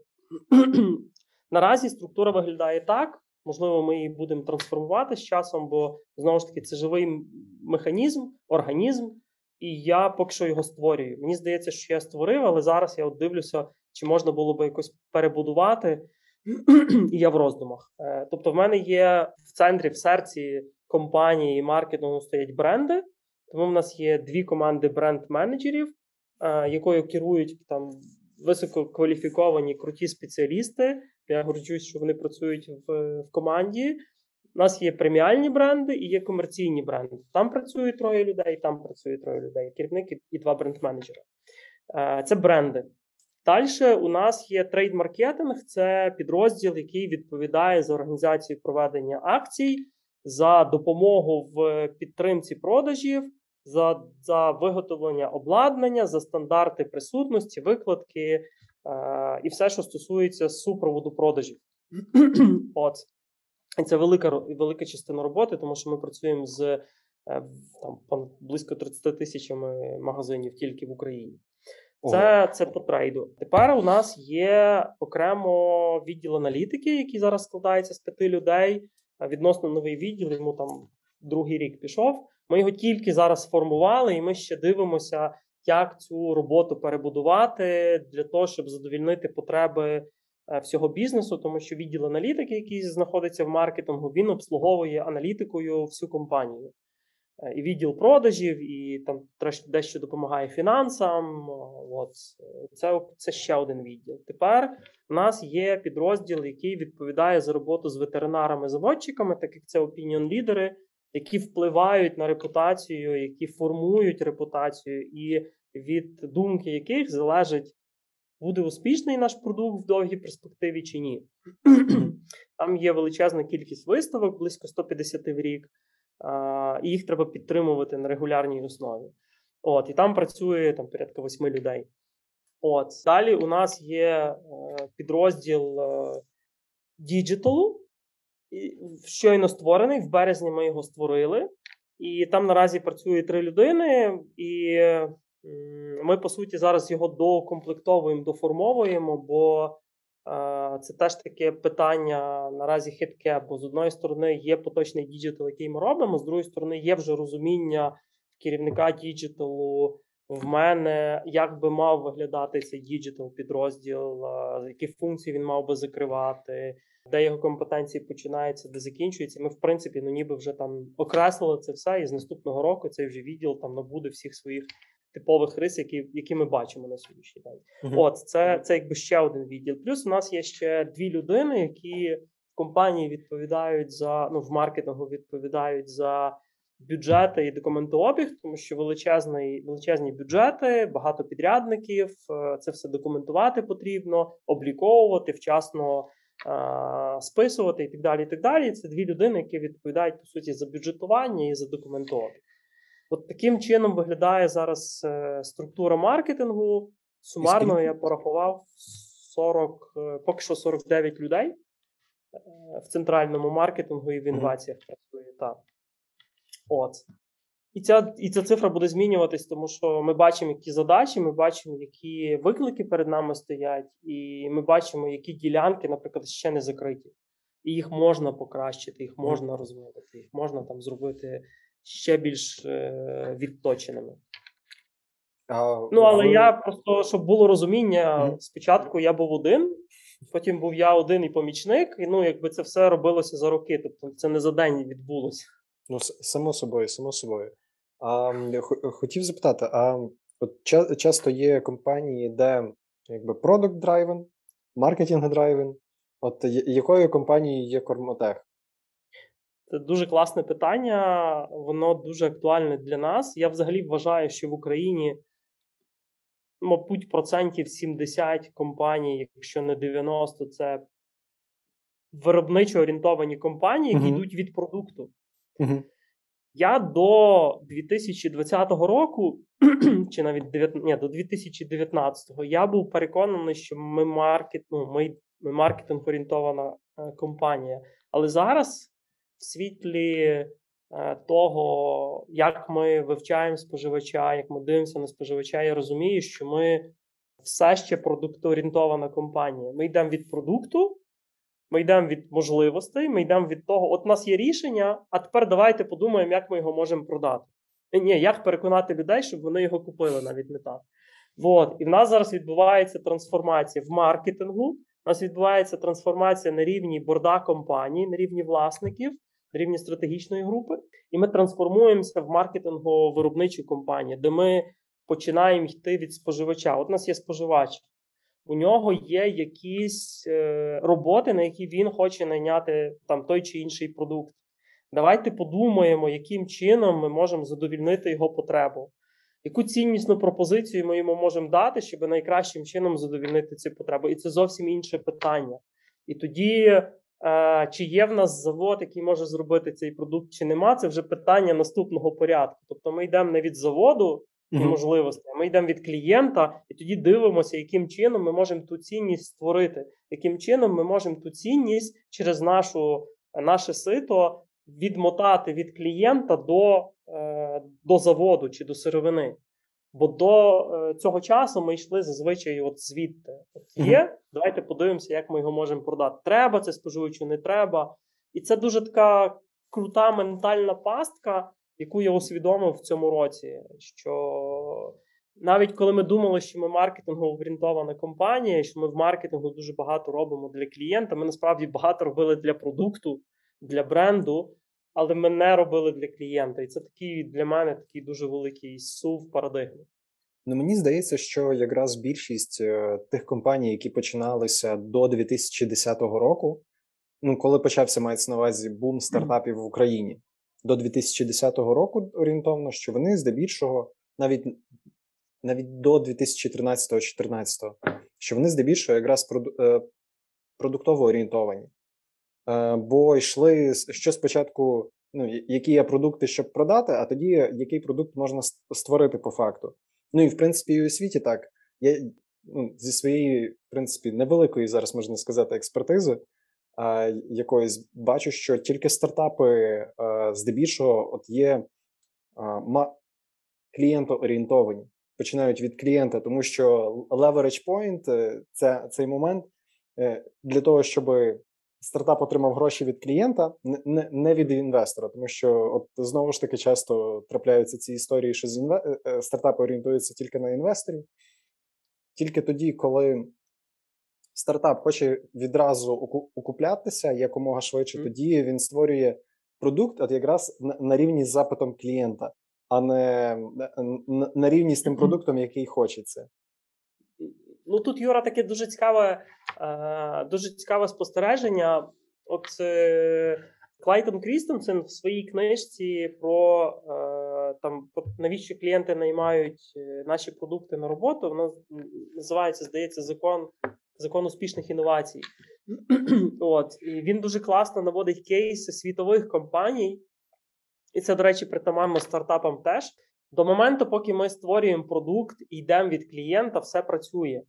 наразі структура виглядає так. Можливо, ми її будемо трансформувати з часом, бо знову ж таки це живий механізм, організм, і я поки що його створюю. Мені здається, що я створив, але зараз я от дивлюся, чи можна було би якось перебудувати, і я в роздумах. Е, тобто, в мене є в центрі, в серці компанії і маркетингу стоять бренди. Тому в нас є дві команди бренд-менеджерів, е, якою керують там висококваліфіковані круті спеціалісти. Я горджусь, що вони працюють в, в команді. У нас є преміальні бренди і є комерційні бренди. Там працює троє людей, там працює троє людей. Керівник і два бренд-менеджери. Е, це бренди. Далі у нас є трейд-маркетинг, це підрозділ, який відповідає за організацію проведення акцій, за допомогу в підтримці продажів, за за виготовлення обладнання, за стандарти присутності, викладки е, і все, що стосується супроводу продажів. От. І це велика велика частина роботи, тому що ми працюємо з е, там близько 30 тисячами магазинів тільки в Україні. Це це по трейду. Тепер у нас є окремо відділ аналітики, який зараз складається з п'яти людей. Відносно новий відділ, йому там другий рік пішов. Ми його тільки зараз сформували, і ми ще дивимося, як цю роботу перебудувати для того, щоб задовільнити потреби е, всього бізнесу, тому що відділ аналітики, який знаходиться в маркетингу, він обслуговує аналітикою всю компанію. Е, і відділ продажів, і там дещо допомагає фінансам. От це це ще один відділ. Тепер у нас є підрозділ, який відповідає за роботу з ветеринарами-заводчиками, так як це опініон лідери, які впливають на репутацію, які формують репутацію, і від думки яких залежить, буде успішний наш продукт в довгій перспективі чи ні. Там є величезна кількість виставок, близько 150 в рік і їх треба підтримувати на регулярній основі. От, І там працює там, порядка восьми людей. От, Далі у нас є е, підрозділ е, діджиталу, щойно створений. В березні ми його створили. І там наразі працює три людини, і ми, по суті, зараз його докомплектовуємо, доформовуємо, бо це теж таке питання наразі хитке, бо з одної сторони є поточний діджитал, який ми робимо, з другої сторони, є вже розуміння керівника діджиталу в мене, як би мав виглядати цей діджитал підрозділ, які функції він мав би закривати, де його компетенції починаються, де закінчуються. Ми, в принципі, ну ніби вже там окреслили це все, і з наступного року цей вже відділ там набуде всіх своїх типових рис, які які ми бачимо на сьогоднішній день. От це це якби ще один відділ. Плюс у нас є ще дві людини, які в компанії відповідають за ну в маркетингу відповідають за бюджети і документообіг, тому що величезний величезні бюджети, багато підрядників. Е, це все документувати потрібно, обліковувати вчасно. Списувати і так далі. і так далі. Це дві людини, які відповідають по суті за бюджетування і за документообіг. От таким чином виглядає зараз е, структура маркетингу. Сумарно я порахував 40, е, поки що 49 людей е, в центральному маркетингу і в інноваціях працює. От. І ця і ця цифра буде змінюватись, тому що ми бачимо, які задачі, ми бачимо, які виклики перед нами стоять, і ми бачимо, які ділянки, наприклад, ще не закриті. І їх можна покращити, їх можна розвивати, їх можна там зробити ще більш е, відточеними. А, ну, але ви... я просто, щоб було розуміння, mm-hmm. спочатку я був один, потім був я один і помічник, і ну, якби це все робилося за роки, тобто це не за день відбулося. Ну, само собою, само собою. А, Хотів запитати: а от часто є компанії, де якби product driven, marketing driven. От якою компанією є Кормотех? Це дуже класне питання, воно дуже актуальне для нас. Я взагалі вважаю, що в Україні, мабуть, процентів 70 компаній, якщо не 90, це виробничо орієнтовані компанії, які uh-huh. йдуть від продукту. Uh-huh. Я до 2020 року, чи навіть 9, ні, до 2019-го, я був переконаний, що ми маркет, ну, ми, ми маркетинг орієнтована е, компанія. Але зараз, в світлі е, того, як ми вивчаємо споживача, як ми дивимося на споживача, я розумію, що ми все ще продуктоорієнтована компанія. Ми йдемо від продукту. Ми йдемо від можливостей, ми йдемо від того, от у нас є рішення, а тепер давайте подумаємо, як ми його можемо продати. Е, ні, як переконати людей, щоб вони його купили навіть не так. От. І в нас зараз відбувається трансформація в маркетингу. У нас відбувається трансформація на рівні борда компанії, на рівні власників, на рівні стратегічної групи. І ми трансформуємося в маркетингово виробничу компанію, де ми починаємо йти від споживача. От у нас є споживач у нього є якісь е, роботи, на які він хоче найняти там той чи інший продукт. Давайте подумаємо, яким чином ми можемо задовільнити його потребу. Яку ціннісну пропозицію ми йому можемо дати, щоб найкращим чином задовільнити ці потреби? І це зовсім інше питання. І тоді, е, чи є в нас завод, який може зробити цей продукт, чи нема, це вже питання наступного порядку. Тобто ми йдемо не від заводу, і mm-hmm. можливостей. Ми йдемо від клієнта і тоді дивимося, яким чином ми можемо ту цінність створити, яким чином ми можемо ту цінність через нашу, наше сито відмотати від клієнта до е, до заводу чи до сировини. Бо до е, цього часу ми йшли зазвичай от звідти. От є, mm-hmm. давайте подивимося, як ми його можемо продати. Треба це споживачу, не треба. І це дуже така крута ментальна пастка яку я усвідомив в цьому році, що навіть коли ми думали, що ми маркетингово орієнтована компанія, що ми в маркетингу дуже багато робимо для клієнта, ми насправді багато робили для продукту, для бренду, але ми не робили для клієнта. І це такий для мене такий дуже великий сув парадигми. Ну, мені здається, що якраз більшість е, тих компаній, які починалися до 2010 року, ну коли почався мається на увазі бум стартапів в Україні, до 2010 року орієнтовно, що вони здебільшого, навіть навіть до 2013-2014, що вони здебільшого якраз е, продуктово орієнтовані. Е, бо йшли що спочатку, ну, які є продукти, щоб продати, а тоді який продукт можна створити по факту. Ну і в принципі, і у світі так. Я ну, зі своєї, в принципі, невеликої зараз можна сказати, експертизи якоїсь бачу, що тільки стартапи здебільшого от є клієнтоорієнтовані. Починають від клієнта, тому що leverage point е, – це цей момент е, для того, щоб стартап отримав гроші від клієнта, не від інвестора. Тому що, от знову ж таки, часто трапляються ці історії, що з. Е, стартапи орієнтуються тільки на інвесторів. Тільки тоді, коли стартап хоче відразу окуплятися якомога швидше, mm. тоді він створює продукт от якраз на, на рівні з запитом клієнта, а не на, на рівні з тим продуктом, який хочеться. Ну тут Юра таке дуже цікаве, е, дуже цікаве спостереження. От е, Клайтон Крістенсен в своїй книжці про е, там навіщо клієнти наймають наші продукти на роботу. Вона називається, здається, закон закон успішних інновацій. От, І він дуже класно наводить кейси світових компаній, і це, до речі, притаманно стартапам теж. До моменту, поки ми створюємо продукт і йдемо від клієнта, все працює.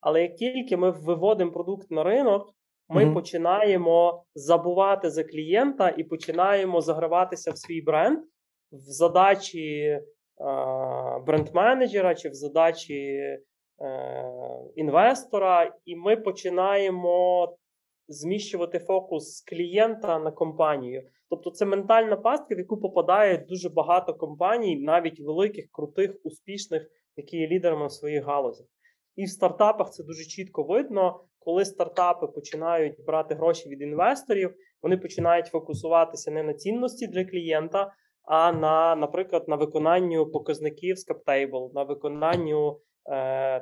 Але як тільки ми виводимо продукт на ринок, ми mm-hmm. починаємо забувати за клієнта і починаємо заграватися в свій бренд в задачі бренд-менеджера чи в задачі Е, інвестора, і ми починаємо зміщувати фокус клієнта на компанію. Тобто, це ментальна пастка, в яку попадає дуже багато компаній, навіть великих, крутих, успішних, які є лідерами в своїх галузях. І в стартапах це дуже чітко видно, коли стартапи починають брати гроші від інвесторів, вони починають фокусуватися не на цінності для клієнта, а на, наприклад, на виконанню показників з CapTable, на виконанню е,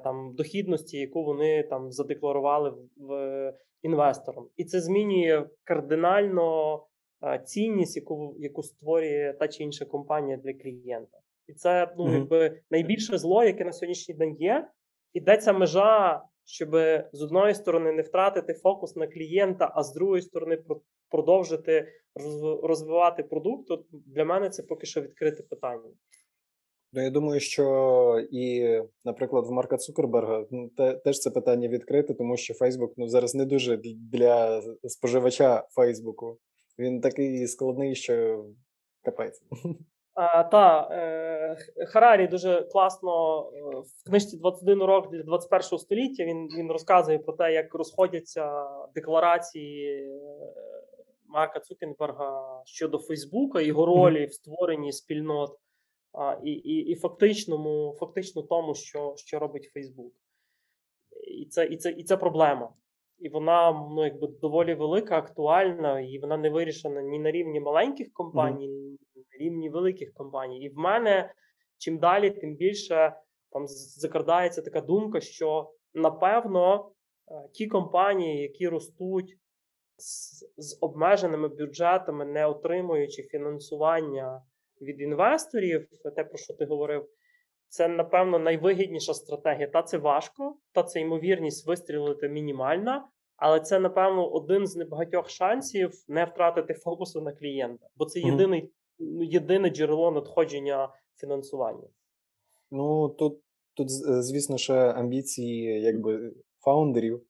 там дохідності, яку вони там задекларували в, в інвесторам, і це змінює кардинально е, цінність, яку яку створює та чи інша компанія для клієнта. І це ну, якби найбільше зло, яке на сьогоднішній день є. І де ця межа, щоб з одної сторони не втратити фокус на клієнта, а з другої сторони продовжити розвивати продукт, то для мене це поки що відкрите питання. Ну, я думаю, що і, наприклад, в Марка Цукерберга ну, те, теж це питання відкрите, тому що Фейсбук ну, зараз не дуже для споживача Фейсбуку. Він такий складний, що капець. А, та е, Харарі дуже класно е, в книжці «21 урок для 21 століття. Він, він розказує про те, як розходяться декларації е, Марка Цукенберга щодо Фейсбука, його ролі в створенні спільнот а, і, і, і фактичному, фактично тому, що, що робить Фейсбук. І це, і, це, і це проблема. І вона ну, якби доволі велика, актуальна, і вона не вирішена ні на рівні маленьких компаній, ні на рівні великих компаній. І в мене чим далі, тим більше там закрадається така думка, що напевно е, ті компанії, які ростуть з, з обмеженими бюджетами, не отримуючи фінансування від інвесторів, те, про що ти говорив, це, напевно, найвигідніша стратегія. Та це важко, та це ймовірність вистрілити мінімальна, але це, напевно, один з небагатьох шансів не втратити фокусу на клієнта, бо це єдиний, ну, єдине джерело надходження фінансування. Ну, тут, тут, звісно, ще амбіції якби фаундерів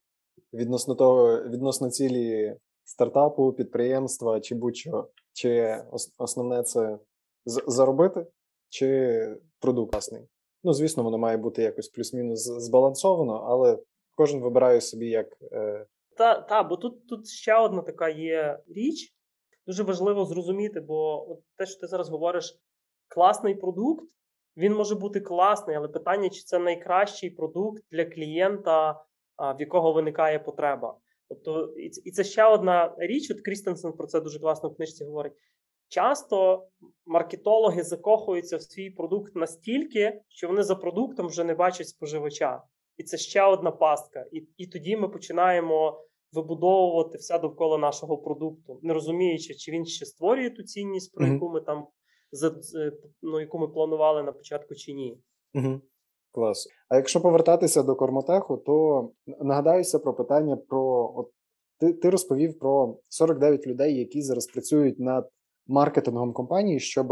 відносно того, відносно цілі стартапу, підприємства чи будь-чого. Чи основне це заробити, чи продукт власний. Ну, звісно, воно має бути якось плюс-мінус збалансовано, але кожен вибирає собі як. Е, Та, та, бо тут, тут ще одна така є річ. Дуже важливо зрозуміти, бо от те, що ти зараз говориш, класний продукт, він може бути класний, але питання, чи це найкращий продукт для клієнта, в якого виникає потреба. Тобто, і це ще одна річ. От Крістенсен про це дуже класно в книжці говорить. Часто маркетологи закохуються в свій продукт настільки, що вони за продуктом вже не бачать споживача. І це ще одна пастка. І, і тоді ми починаємо вибудовувати все довкола нашого продукту, не розуміючи, чи він ще створює ту цінність, про Мгм. яку ми там за- ну, яку ми планували на початку, чи ні. Угу. Клас. А якщо повертатися до Кормотеху, то нагадаюся про питання про от ти, ти розповів про 49 людей, які зараз працюють над маркетингом компанії, щоб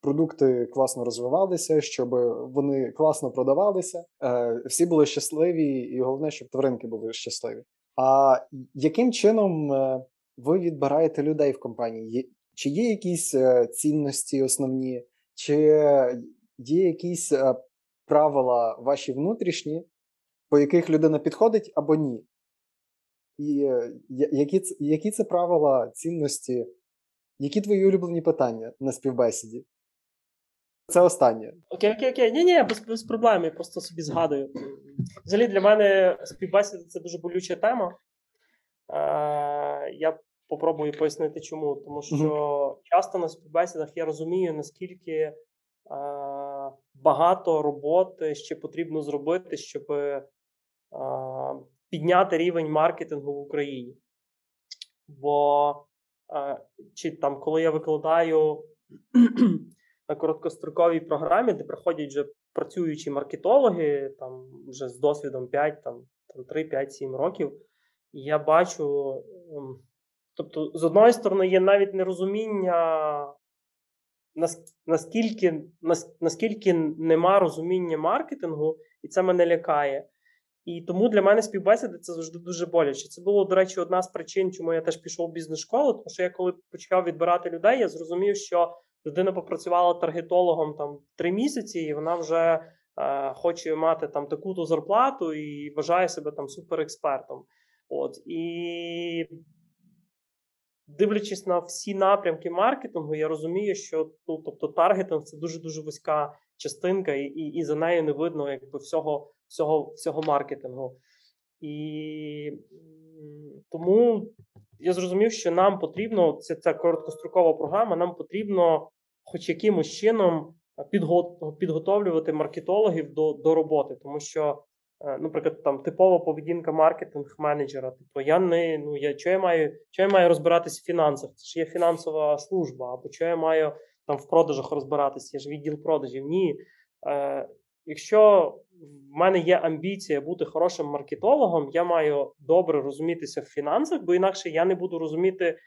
продукти класно розвивалися, щоб вони класно продавалися, е, всі були щасливі, і головне, щоб тваринки були щасливі. А яким чином е, ви відбираєте людей в компанії? Чи є якісь е, цінності основні, чи є якісь правила ваші внутрішні, по яких людина підходить або ні? І які, які це правила, цінності, які твої улюблені питання на співбесіді? Це останнє. Окей, окей, окей. Ні, ні, без, без проблем. Я просто собі згадую. Взагалі для мене співбесіда це дуже болюча тема. Е, я попробую пояснити, чому. Тому що часто на співбесідах я розумію, наскільки е, багато роботи ще потрібно зробити, щоб е, підняти рівень маркетингу в Україні. Бо чи там, коли я викладаю на короткостроковій програмі, де приходять вже працюючі маркетологи, там вже з досвідом 5, там, там 3, 5, 7 років, я бачу. ем, Тобто, з одної сторони, є навіть нерозуміння, наскільки, наскільки нема розуміння маркетингу, і це мене лякає. І тому для мене співбесіди це завжди дуже боляче. Це було, до речі, одна з причин, чому я теж пішов в бізнес-школу, тому що я коли почав відбирати людей, я зрозумів, що людина попрацювала таргетологом там три місяці, і вона вже е, хоче мати там таку-то зарплату і вважає себе там суперекспертом. От і дивлячись на всі напрямки маркетингу, я розумію, що ну, тобто, таргетинг це дуже дуже вузька частинка, і, і, і за нею не видно якби всього, всього, всього маркетингу. І тому я зрозумів, що нам потрібно, це ця короткострокова програма, нам потрібно хоч якимось чином підготовлювати маркетологів до до роботи, тому що, е, наприклад, там типова поведінка маркетинг-менеджера. Типу, я не ну я що я маю, що я маю розбиратись в фінансах? Це ж є фінансова служба, або що я маю там в продажах розбиратися, я ж відділ продажів. Ні. Е, Якщо в мене є амбіція бути хорошим маркетологом, я маю добре розумітися в фінансах, бо інакше я не буду розуміти,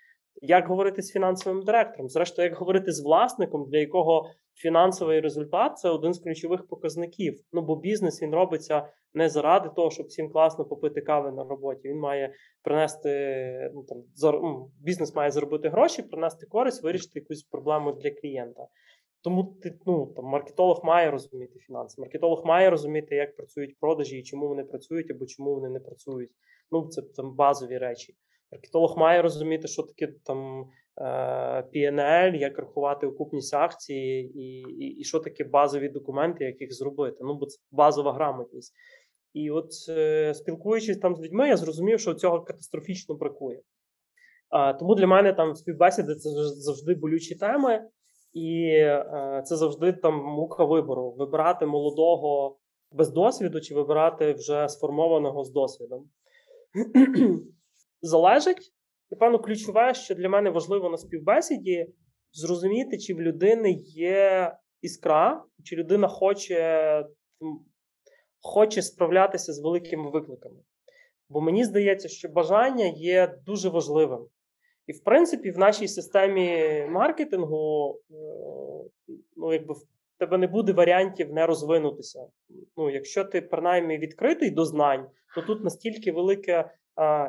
як говорити з фінансовим директором. Зрештою, як говорити з власником, для якого фінансовий результат це один з ключових показників. Ну бо бізнес він робиться не заради того, щоб всім класно попити кави на роботі. Він має принести ну там зар... Ну, бізнес має заробити гроші, принести користь, вирішити якусь проблему для клієнта. Тому ти ну там маркетолог має розуміти фінанси. Маркетолог має розуміти, як працюють продажі і чому вони працюють або чому вони не працюють. Ну це там базові речі. Маркетолог має розуміти, що таке там PNL, як рахувати окупність акції, і, і, і що таке базові документи, як їх зробити. Ну, бо це базова грамотність. І от е, спілкуючись там з людьми, я зрозумів, що цього катастрофічно бракує. Тому для мене там співбесіди це завжди болючі теми, і е, це завжди там мука вибору: вибирати молодого без досвіду чи вибирати вже сформованого з досвідом. Залежить Напевно, ключове, що для мене важливо на співбесіді, зрозуміти, чи в людини є іскра, чи людина хоче хоче справлятися з великими викликами. Бо мені здається, що бажання є дуже важливим. І, в принципі, в нашій системі маркетингу, е, ну, якби в тебе не буде варіантів не розвинутися. Ну, Якщо ти принаймні відкритий до знань, то тут настільки велике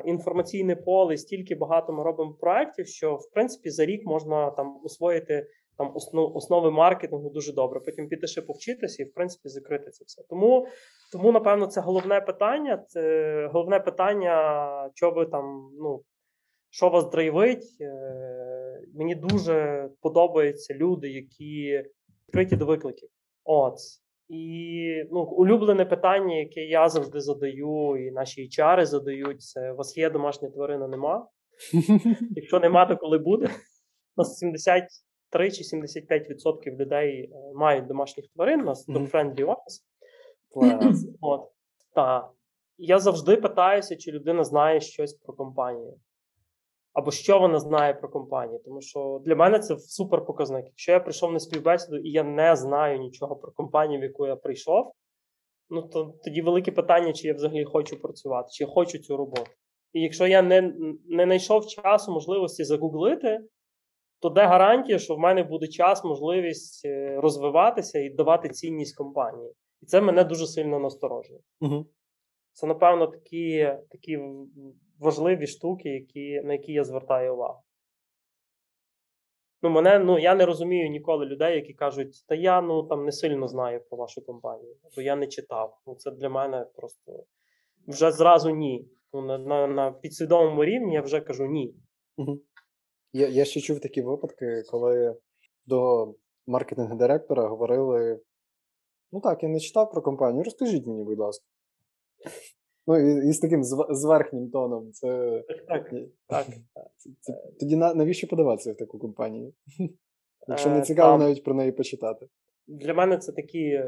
інформаційне поле, стільки багато ми робимо проєктів, що в принципі за рік можна там освоїти там основ, основи маркетингу дуже добре. Потім піти ще повчитися і в принципі закрити це все. Тому, тому напевно, це головне питання. Це головне питання, що ви там, ну. Що вас драйвить? Е, мені дуже подобаються люди, які відкриті до викликів. От і ну, улюблене питання, яке я завжди задаю, і наші HR задають, це у вас є домашня тварина, нема. Якщо нема, то коли буде? У нас 73 чи 75% людей е, мають домашніх тварин, у нас mm-hmm. friendly office. От. Та. Я завжди питаюся, чи людина знає щось про компанію або що вона знає про компанію. Тому що для мене це супер показник. Якщо я прийшов на співбесіду і я не знаю нічого про компанію, в яку я прийшов, ну то тоді велике питання, чи я взагалі хочу працювати, чи я хочу цю роботу. І якщо я не не знайшов часу, можливості загуглити, то де гарантія, що в мене буде час, можливість е, розвиватися і давати цінність компанії. І це мене дуже сильно насторожує. Угу. Це, напевно, такі такі важливі штуки, які, на які я звертаю увагу. Ну, мене, ну, Я не розумію ніколи людей, які кажуть, та я ну, там не сильно знаю про вашу компанію, бо я не читав. Ну, Це для мене просто вже зразу ні. Ну, На на, на підсвідомому рівні я вже кажу ні. Я я ще чув такі випадки, коли до маркетинг-директора говорили: ну так, я не читав про компанію, розкажіть мені, будь ласка. Ну, і, і з таким зверхнім тоном. Це так. так. Це, це, тоді навіщо подаватися в таку компанію? Якщо не е, цікаво Там, навіть про неї почитати. Для мене це такі,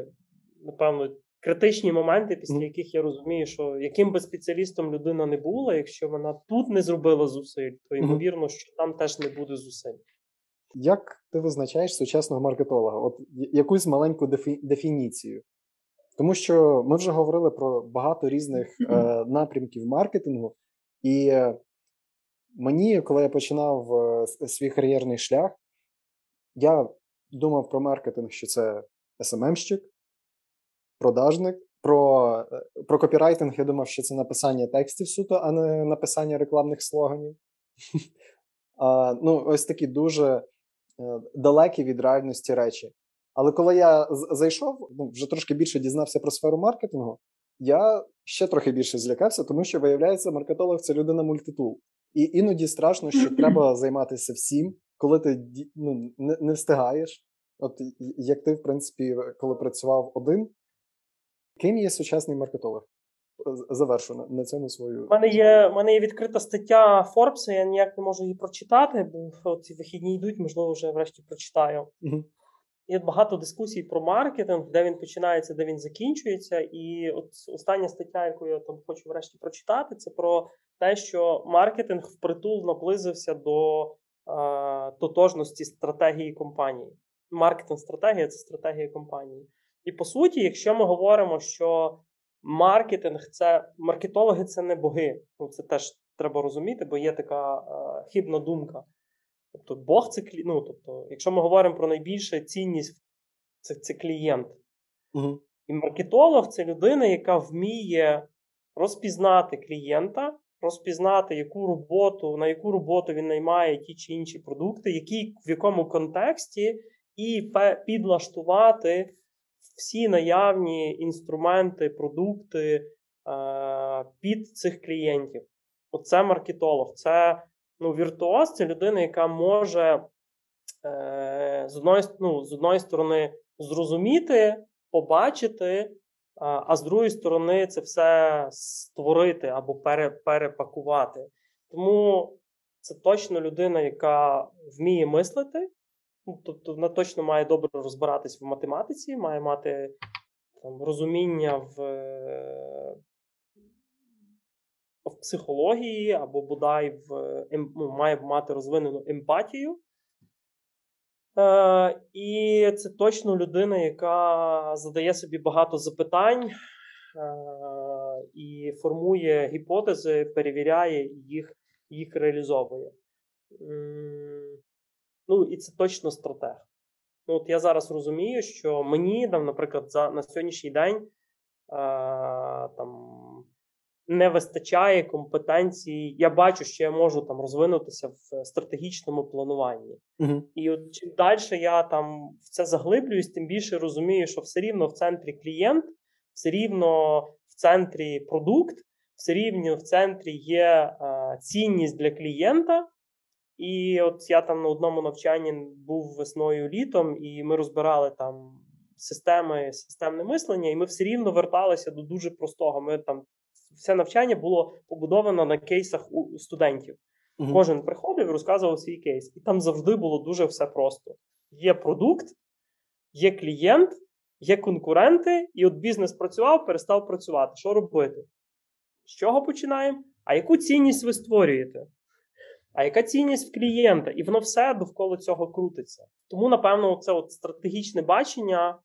напевно, критичні моменти, після mm. яких я розумію, що яким би спеціалістом людина не була, якщо вона тут не зробила зусиль, то ймовірно, що там теж не буде зусиль. Як ти визначаєш сучасного маркетолога? От якусь маленьку дефі... дефініцію. Тому що ми вже говорили про багато різних е, напрямків маркетингу, і мені, коли я починав е, свій кар'єрний шлях, я думав про маркетинг, що це SMM-щик, продажник. Про е, про копірайтинг я думав, що це написання текстів суто, а не написання рекламних слоганів. Ну, ось такі дуже е, далекі від реальності речі. Але коли я зайшов, ну вже трошки більше дізнався про сферу маркетингу, я ще трохи більше злякався, тому що виявляється, маркетолог це людина мультитул. І іноді страшно, що треба займатися всім, коли ти ну, не, не встигаєш. От як ти, в принципі, коли працював один, ким є сучасний маркетолог? Завершу на, на цьому свою. У мене є у мене є відкрита стаття Форбса, я ніяк не можу її прочитати, бо ці вихідні йдуть, можливо, вже врешті прочитаю. Угу. Є багато дискусій про маркетинг, де він починається, де він закінчується. І от остання стаття, яку я там хочу врешті прочитати, це про те, що маркетинг впритул наблизився до е, тотожності стратегії компанії. Маркетинг-стратегія це стратегія компанії. І по суті, якщо ми говоримо, що маркетинг це маркетологи це не боги. Ну це теж треба розуміти, бо є така е, хибна думка. Тобто, Бог це ну, тобто, якщо ми говоримо про найбільшу цінність, це це клієнт. Угу. І маркетолог це людина, яка вміє розпізнати клієнта, розпізнати, яку роботу, на яку роботу він наймає ті чи інші продукти, які, в якому контексті, і підлаштувати всі наявні інструменти, продукти е, під цих клієнтів. Оце маркетолог. Це ну, віртуоз це людина, яка може е, з одної ну, з одної сторони зрозуміти, побачити, а, а з другої сторони, це все створити або пере, перепакувати. Тому це точно людина, яка вміє мислити. Ну, тобто вона точно має добре розбиратись в математиці, має мати там, розуміння в в психології або бодай в ем, ну, має мати розвинену емпатію. Е, І це точно людина, яка задає собі багато запитань е, і формує гіпотези, перевіряє їх, їх реалізовує. Ну, і це точно стратег. Ну, от Я зараз розумію, що мені, там, наприклад, за, на сьогоднішній день е, там, не вистачає компетенцій. Я бачу, що я можу там розвинутися в стратегічному плануванні. Угу. І от чим далі я там в це заглиблююсь, тим більше розумію, що все рівно в центрі клієнт, все рівно в центрі продукт, все рівно в центрі є е, цінність для клієнта. І от я там на одному навчанні був весною літом, і ми розбирали там системи, системне мислення, і ми все рівно верталися до дуже простого. Ми там все навчання було побудовано на кейсах у студентів. Угу. Кожен приходив і розказував свій кейс. І там завжди було дуже все просто: є продукт, є клієнт, є конкуренти, і от бізнес працював, перестав працювати. Що робити? З чого починаємо? А яку цінність ви створюєте? А яка цінність в клієнта? І воно все довкола цього крутиться. Тому, напевно, це от стратегічне бачення,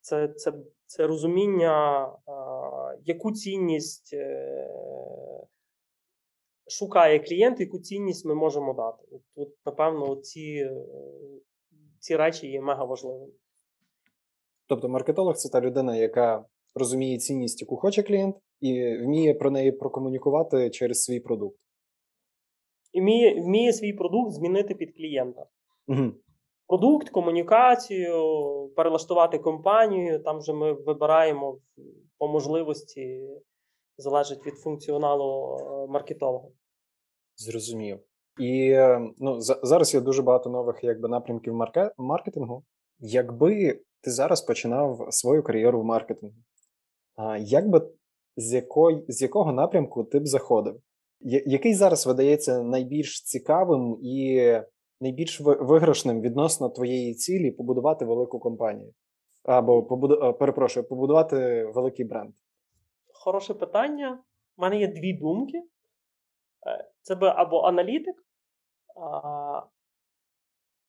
це це, це розуміння, яку цінність е, шукає клієнт, яку цінність ми можемо дати. От напевно, ці, ці речі є мега важливими. Тобто, маркетолог це та людина, яка розуміє цінність, яку хоче клієнт, і вміє про неї прокомунікувати через свій продукт і вміє, вміє свій продукт змінити під клієнта. Угу. Продукт, комунікацію, перелаштувати компанію. Там вже ми вибираємо по можливості, залежить від функціоналу е, маркетолога. Зрозумів. І ну, зараз є дуже багато нових якби, напрямків марке... маркетингу. Якби ти зараз починав свою кар'єру в маркетингу, як би з з якого напрямку ти б заходив? Який зараз видається найбільш цікавим і найбільш виграшним відносно твоєї цілі побудувати велику компанію? Або побуду... перепрошую, побудувати великий бренд? Хороше питання. У мене є дві думки: е, це би або аналітик,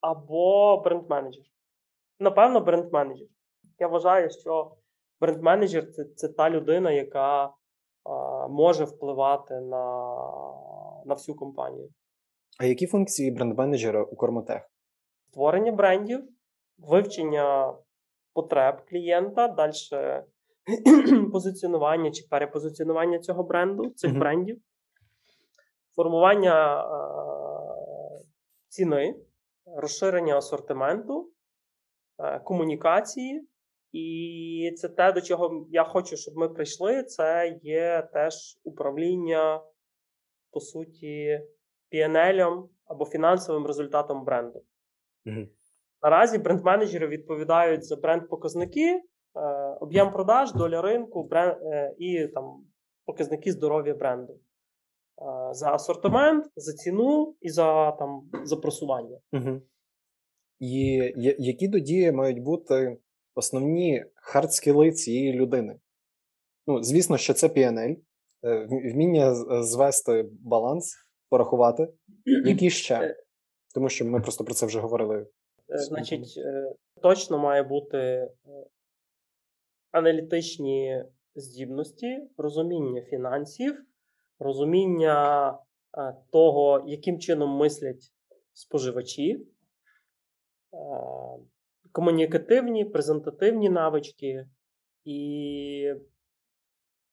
або бренд-менеджер. Напевно, бренд-менеджер. Я вважаю, що бренд-менеджер це, це та людина, яка може впливати на на всю компанію. А які функції бренд-менеджера у Кормотех? Створення брендів, вивчення потреб клієнта, далі позиціонування чи перепозиціонування цього бренду, цих mm-hmm. брендів, формування е- ціни, розширення асортименту, е- комунікації. І це те, до чого я хочу, щоб ми прийшли. Це є теж управління, по суті, PNL або фінансовим результатом бренду. Mm-hmm. Наразі бренд-менеджери відповідають за бренд-показники, е, об'єм продаж, доля ринку бренд, е, і там показники здоров'я бренду. Е, за асортимент, за ціну і за там, за просування. Mm-hmm. І які тоді мають бути основні хардскіли цієї людини? Ну, звісно, що це PNL, вміння звести баланс, порахувати. Які ще? Тому що ми просто про це вже говорили. Значить, точно має бути аналітичні здібності, розуміння фінансів, розуміння е, того, яким чином мислять споживачі, е, комунікативні, презентативні навички і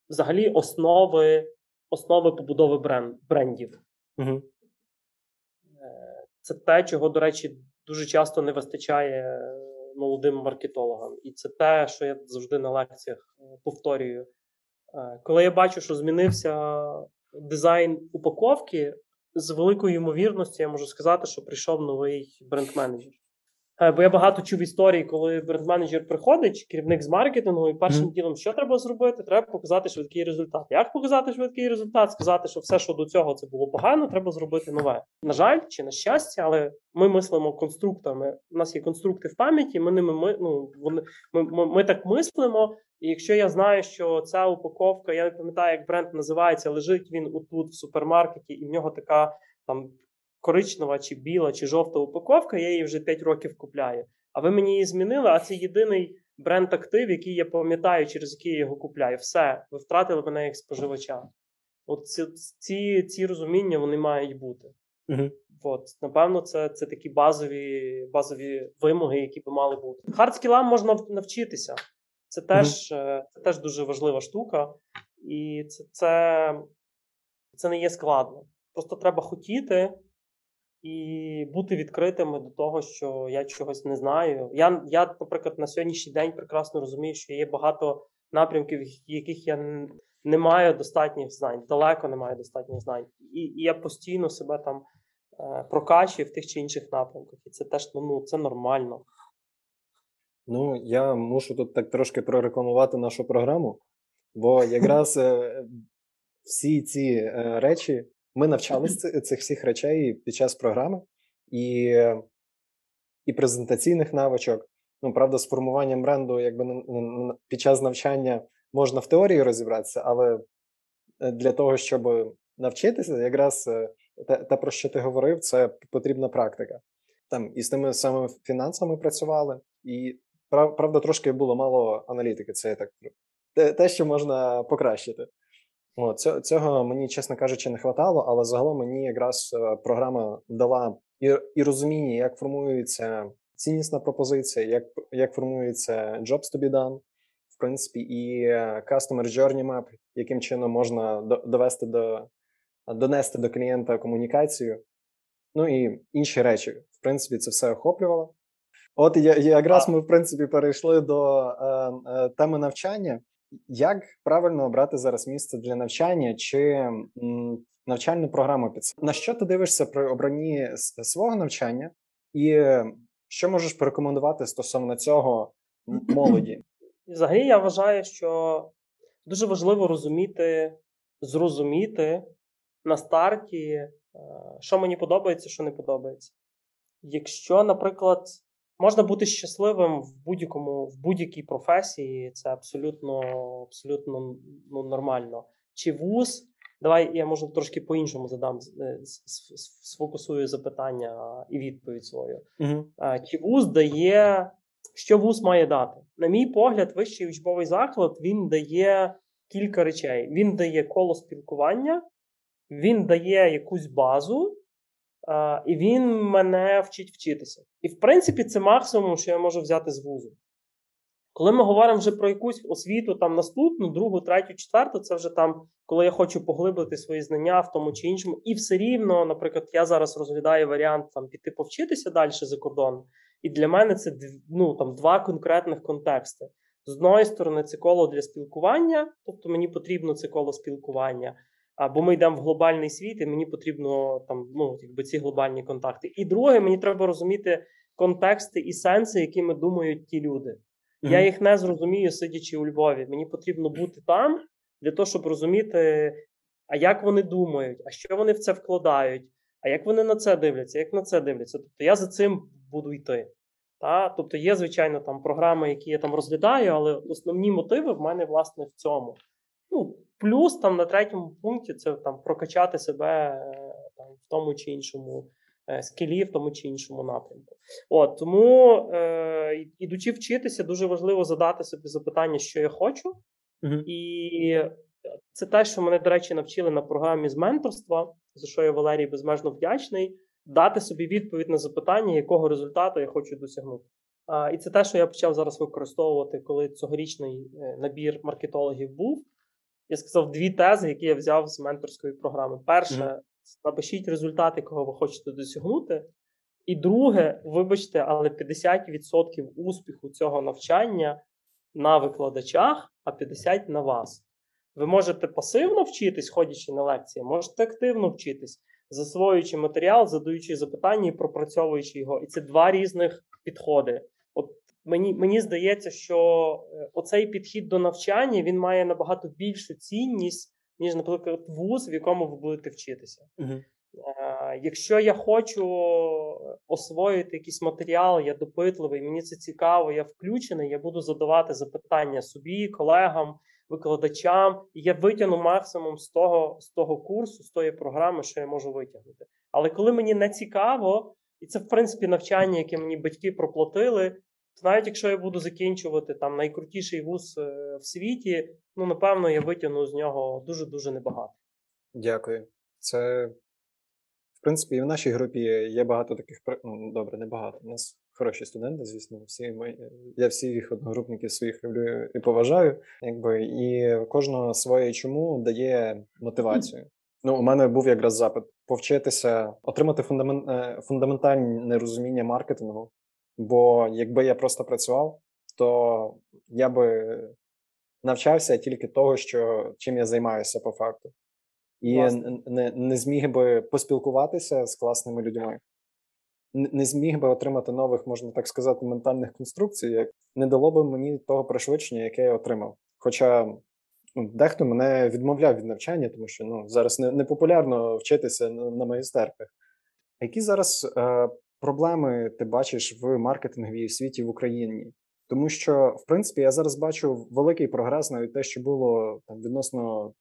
взагалі основи основи побудови бренд, брендів. Угу. Це те, чого, до речі, дуже часто не вистачає молодим маркетологам. І це те, що я завжди на лекціях е, повторюю. Е, коли я бачу, що змінився дизайн упаковки, з великою ймовірністю я можу сказати, що прийшов новий бренд-менеджер. Е, бо я багато чув історій, коли бренд-менеджер приходить, керівник з маркетингу, і першим mm. ділом, що треба зробити, треба показати швидкий результат. Як показати швидкий результат? Сказати, що все, що до цього це було погано, треба зробити нове. На жаль, чи на щастя, але ми мислимо конструктами. У нас є конструкти в пам'яті. Ми ними ми, ну, вони, ми, ми, ми так мислимо. І якщо я знаю, що ця упаковка, я не пам'ятаю, як бренд називається, лежить він отут в супермаркеті, і в нього така там коричнева, чи біла, чи жовта упаковка, я її вже 5 років купляю. А ви мені її змінили, а це єдиний бренд актив, який я пам'ятаю, через який я його купляю. Все, ви втратили мене як споживача. От ці ці, ці розуміння вони мають бути. Угу. От, Напевно, це це такі базові базові вимоги, які би мали бути. Хардскілам можна навчитися. Це теж угу. це теж дуже важлива штука, і це, це, це не є складно. Просто треба хотіти і бути відкритими до того, що я чогось не знаю. Я, я, наприклад, на сьогоднішній день прекрасно розумію, що є багато напрямків, яких я не маю достатніх знань, далеко не маю достатніх знань. І, і я постійно себе там е, прокачую в тих чи інших напрямках. І це теж ну, це нормально. Ну, я мушу тут так трошки прорекламувати нашу програму, бо якраз е, всі ці е, речі ми навчалися цих всіх речей під час програми і і презентаційних навичок. Ну, правда, з формуванням бренду, якби під час навчання можна в теорії розібратися, але е, для того, щоб навчитися, якраз е, те, те, про що ти говорив, це потрібна практика. Там і з тими самими фінансами працювали, і правда, трошки було мало аналітики. Це я так те, що можна покращити. О, цього мені, чесно кажучи, не хватало, але загалом мені якраз е, програма дала і і розуміння, як формується ціннісна пропозиція, як як формується jobs to be done, в принципі, і е, customer journey map, яким чином можна довести до донести до клієнта комунікацію. Ну і інші речі. В принципі, це все охоплювало. От я, якраз ми, в принципі, перейшли до е, е, теми навчання. Як правильно обрати зараз місце для навчання чи навчальну програму під? На що ти дивишся при обранні свого навчання, і що можеш порекомендувати стосовно цього молоді? Взагалі, я вважаю, що дуже важливо розуміти, зрозуміти на старті, е, що мені подобається, що не подобається. Якщо, наприклад, Можна бути щасливим в будь-якому в будь-якій професії, це абсолютно абсолютно ну, нормально. Чи вуз? Давай я можу трошки по-іншому задам е, сфокусую запитання і відповідь свою. Угу. Чи вуз дає, що вуз має дати? На мій погляд, вищий учбовий заклад він дає кілька речей. Він дає коло спілкування, він дає якусь базу, і він мене вчить вчитися. І, в принципі, це максимум, що я можу взяти з вузу. Коли ми говоримо вже про якусь освіту, там наступну, другу, третю, четверту, це вже там, коли я хочу поглибити свої знання в тому чи іншому. І все рівно, наприклад, я зараз розглядаю варіант там піти повчитися далі за кордон. І для мене це ну, там, два конкретних контексти. З одної сторони, це коло для спілкування, тобто мені потрібно це коло спілкування. Бо ми йдемо в глобальний світ, і мені потрібно там ну якби ці глобальні контакти. І друге, мені треба розуміти контексти і сенси, якими думають ті люди. Mm-hmm. Я їх не зрозумію, сидячи у Львові. Мені потрібно бути там для того, щоб розуміти, а як вони думають, а що вони в це вкладають, А як вони на це дивляться? Як на це дивляться? Тобто я за цим буду йти. Та? Тобто є, звичайно, там програми, які я там розглядаю, але основні мотиви в мене власне в цьому. Ну, Плюс там на третьому пункті це там прокачати себе е, там, в тому чи іншому е, скілі, в тому чи іншому напрямку. От Тому, е, ідучи вчитися, дуже важливо задати собі запитання, що я хочу. Угу. І це те, що мене, до речі, навчили на програмі з менторства, за що я Валерій безмежно вдячний, дати собі відповідь на запитання, якого результату я хочу досягнути. А, І це те, що я почав зараз використовувати, коли цьогорічний е, набір маркетологів був. Я сказав дві тези, які я взяв з менторської програми. Перше, mm-hmm. напишіть результат, якого ви хочете досягнути. І друге, вибачте, але 50% успіху цього навчання на викладачах, а 50% на вас. Ви можете пасивно вчитись, ходячи на лекції, можете активно вчитись, засвоюючи матеріал, задаючи запитання і пропрацьовуючи його. І це два різних підходи. Мені мені здається, що е, оцей підхід до навчання він має набагато більшу цінність, ніж, наприклад, вуз, в якому ви будете вчитися. Угу. Якщо я хочу освоїти якийсь матеріал, я допитливий, мені це цікаво, я включений, я буду задавати запитання собі, колегам, викладачам, і я витягну максимум з того з того курсу, з тої програми, що я можу витягнути. Але коли мені не цікаво, і це в принципі навчання, яке мені батьки проплатили, навіть якщо я буду закінчувати там найкрутіший вуз е, в світі, ну напевно я витягну з нього дуже дуже небагато. Дякую. Це в принципі, і в нашій групі є багато таких ну, добре, не багато. У нас хороші студенти, звісно, всі ми я всіх одногрупників своїх люблю і поважаю, якби і кожного своє чому дає мотивацію. Ну, у мене був якраз запит повчитися, отримати фундамент, е, фундаментальне розуміння маркетингу. Бо якби я просто працював, то я би навчався тільки того, що чим я займаюся по факту і не не зміг би поспілкуватися з класними людьми, не зміг би отримати нових, можна так сказати, ментальних конструкцій, як не дало би мені того пришвидшення, яке я отримав. Хоча дехто мене відмовляв від навчання, тому що ну зараз не, не популярно вчитися на, на майстерках. Які зараз е, проблеми ти бачиш в маркетинговій світі в Україні? Тому що, в принципі, я зараз бачу великий прогрес, навіть те, що було там відносно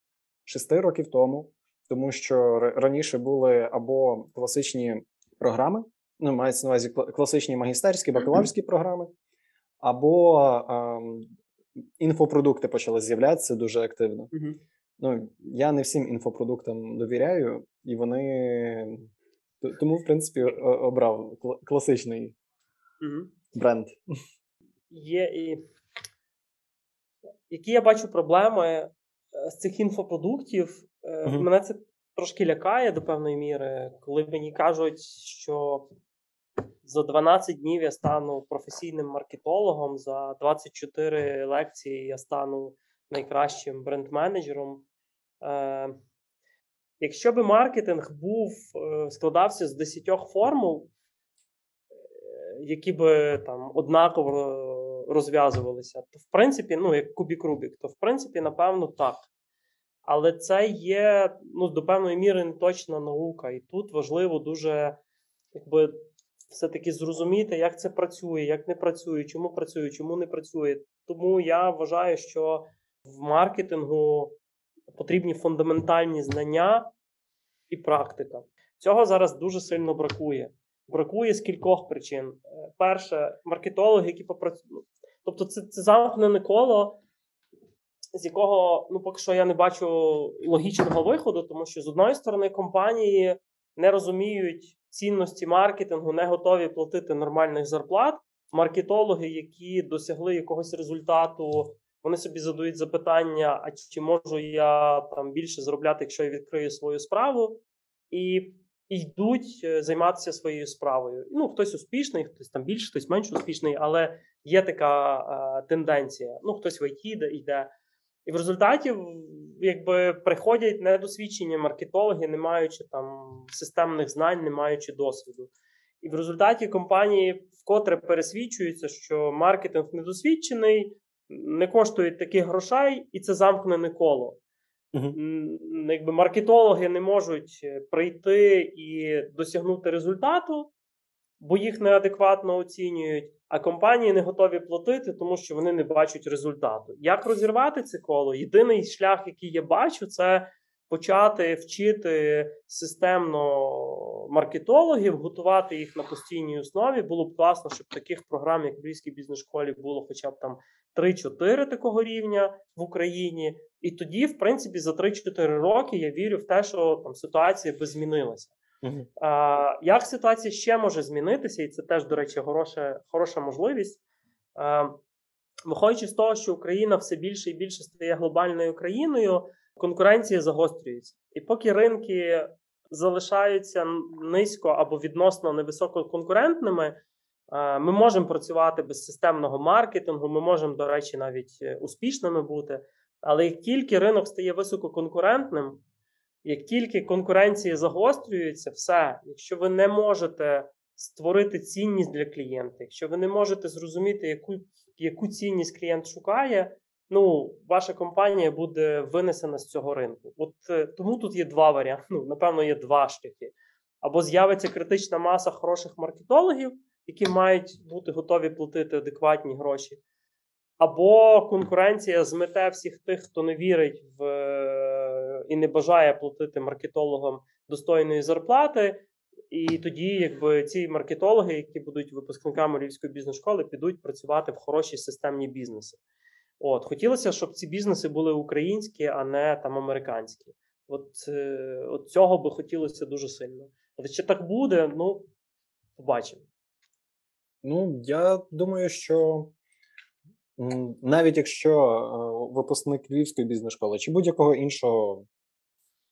шести років тому, тому що раніше були або класичні програми, ну мається на увазі класичні магістерські, бакалаврські програми, або ем, інфопродукти почали з'являтися дуже активно. Ну, Я не всім інфопродуктам довіряю, і вони тому, в принципі, обрав класичний бренд. Є і які я бачу проблеми з цих інфопродуктів uh-huh. мене це трошки лякає до певної міри, коли мені кажуть, що за 12 днів я стану професійним маркетологом, за 24 лекції я стану найкращим бренд-менеджером. Е, Якщо би маркетинг був е, складався з 10 формул, які би там однаково розв'язувалися, то в принципі, ну, як кубік Рубік, то в принципі, напевно, так. Але це є ну, до певної міри не точна наука. І тут важливо дуже якби, все-таки зрозуміти, як це працює, як не працює, чому працює, чому не працює. Тому я вважаю, що в маркетингу потрібні фундаментальні знання і практика. Цього зараз дуже сильно бракує. Бракує з кількох причин. Е, перше, маркетологи, які попрацюють. Тобто, це це замкнене коло, з якого ну, поки що я не бачу логічного виходу, тому що з одної сторони компанії не розуміють цінності маркетингу, не готові платити нормальних зарплат. Маркетологи, які досягли якогось результату, вони собі задають запитання: а чи можу я там більше заробляти, якщо я відкрию свою справу, і йдуть е, займатися своєю справою. Ну, хтось успішний, хтось там більш, хтось менш успішний, але є така а, тенденція. Ну, хтось в ІТ йде. І в результаті якби приходять недосвідчені маркетологи, не маючи там системних знань, не маючи досвіду. І в результаті компанії вкотре пересвідчуються, що маркетинг недосвідчений, не коштують таких грошей, і це замкнене коло. uh-huh. якби маркетологи не можуть е, прийти і досягнути результату, бо їх неадекватно оцінюють, а компанії не готові платити, тому що вони не бачать результату. Як розірвати це коло? Єдиний шлях, який я бачу, це почати вчити системно маркетологів, готувати їх на постійній основі. Було б класно, щоб таких програм, як в Львівській бізнес-школі, було хоча б там 3-4 такого рівня в Україні. І тоді, в принципі, за 3-4 роки я вірю в те, що там ситуація би змінилася. Uh-huh. А, Як ситуація ще може змінитися, і це теж, до речі, хороша, хороша можливість. А, Виходячи з того, що Україна все більше і більше стає глобальною країною, конкуренція загострюється. І поки ринки залишаються низько або відносно невисоко конкурентними, ми можемо працювати без системного маркетингу, ми можемо, до речі, навіть е, успішними бути. Але як тільки ринок стає висококонкурентним, як тільки конкуренція загострюється, все, якщо ви не можете створити цінність для клієнта, якщо ви не можете зрозуміти, яку яку цінність клієнт шукає, ну, ваша компанія буде винесена з цього ринку. От е, тому тут є два варіанти. Ну, напевно, є два шляхи. Або з'явиться критична маса хороших маркетологів, які мають бути готові платити адекватні гроші, або конкуренція змете всіх тих, хто не вірить в е, і не бажає платити маркетологам достойної зарплати. І тоді, якби ці маркетологи, які будуть випускниками Львівської бізнес-школи, підуть працювати в хороші системні бізнеси. От хотілося, щоб ці бізнеси були українські, а не там американські. От, е, от цього би хотілося дуже сильно. Але чи так буде, ну побачимо. Ну, я думаю, що навіть якщо е, випускник Львівської бізнес-школи чи будь-якого іншого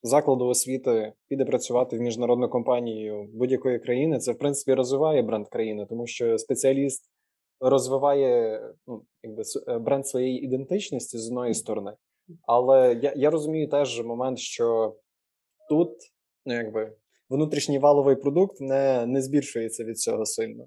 закладу освіти піде працювати в міжнародну компанію будь-якої країни, це в принципі розвиває бренд країни, тому що спеціаліст розвиває ну, якби е, бренд своєї ідентичності з одної сторони. Але я я розумію теж момент, що тут ну, якби внутрішній валовий продукт не, не збільшується від цього сильно.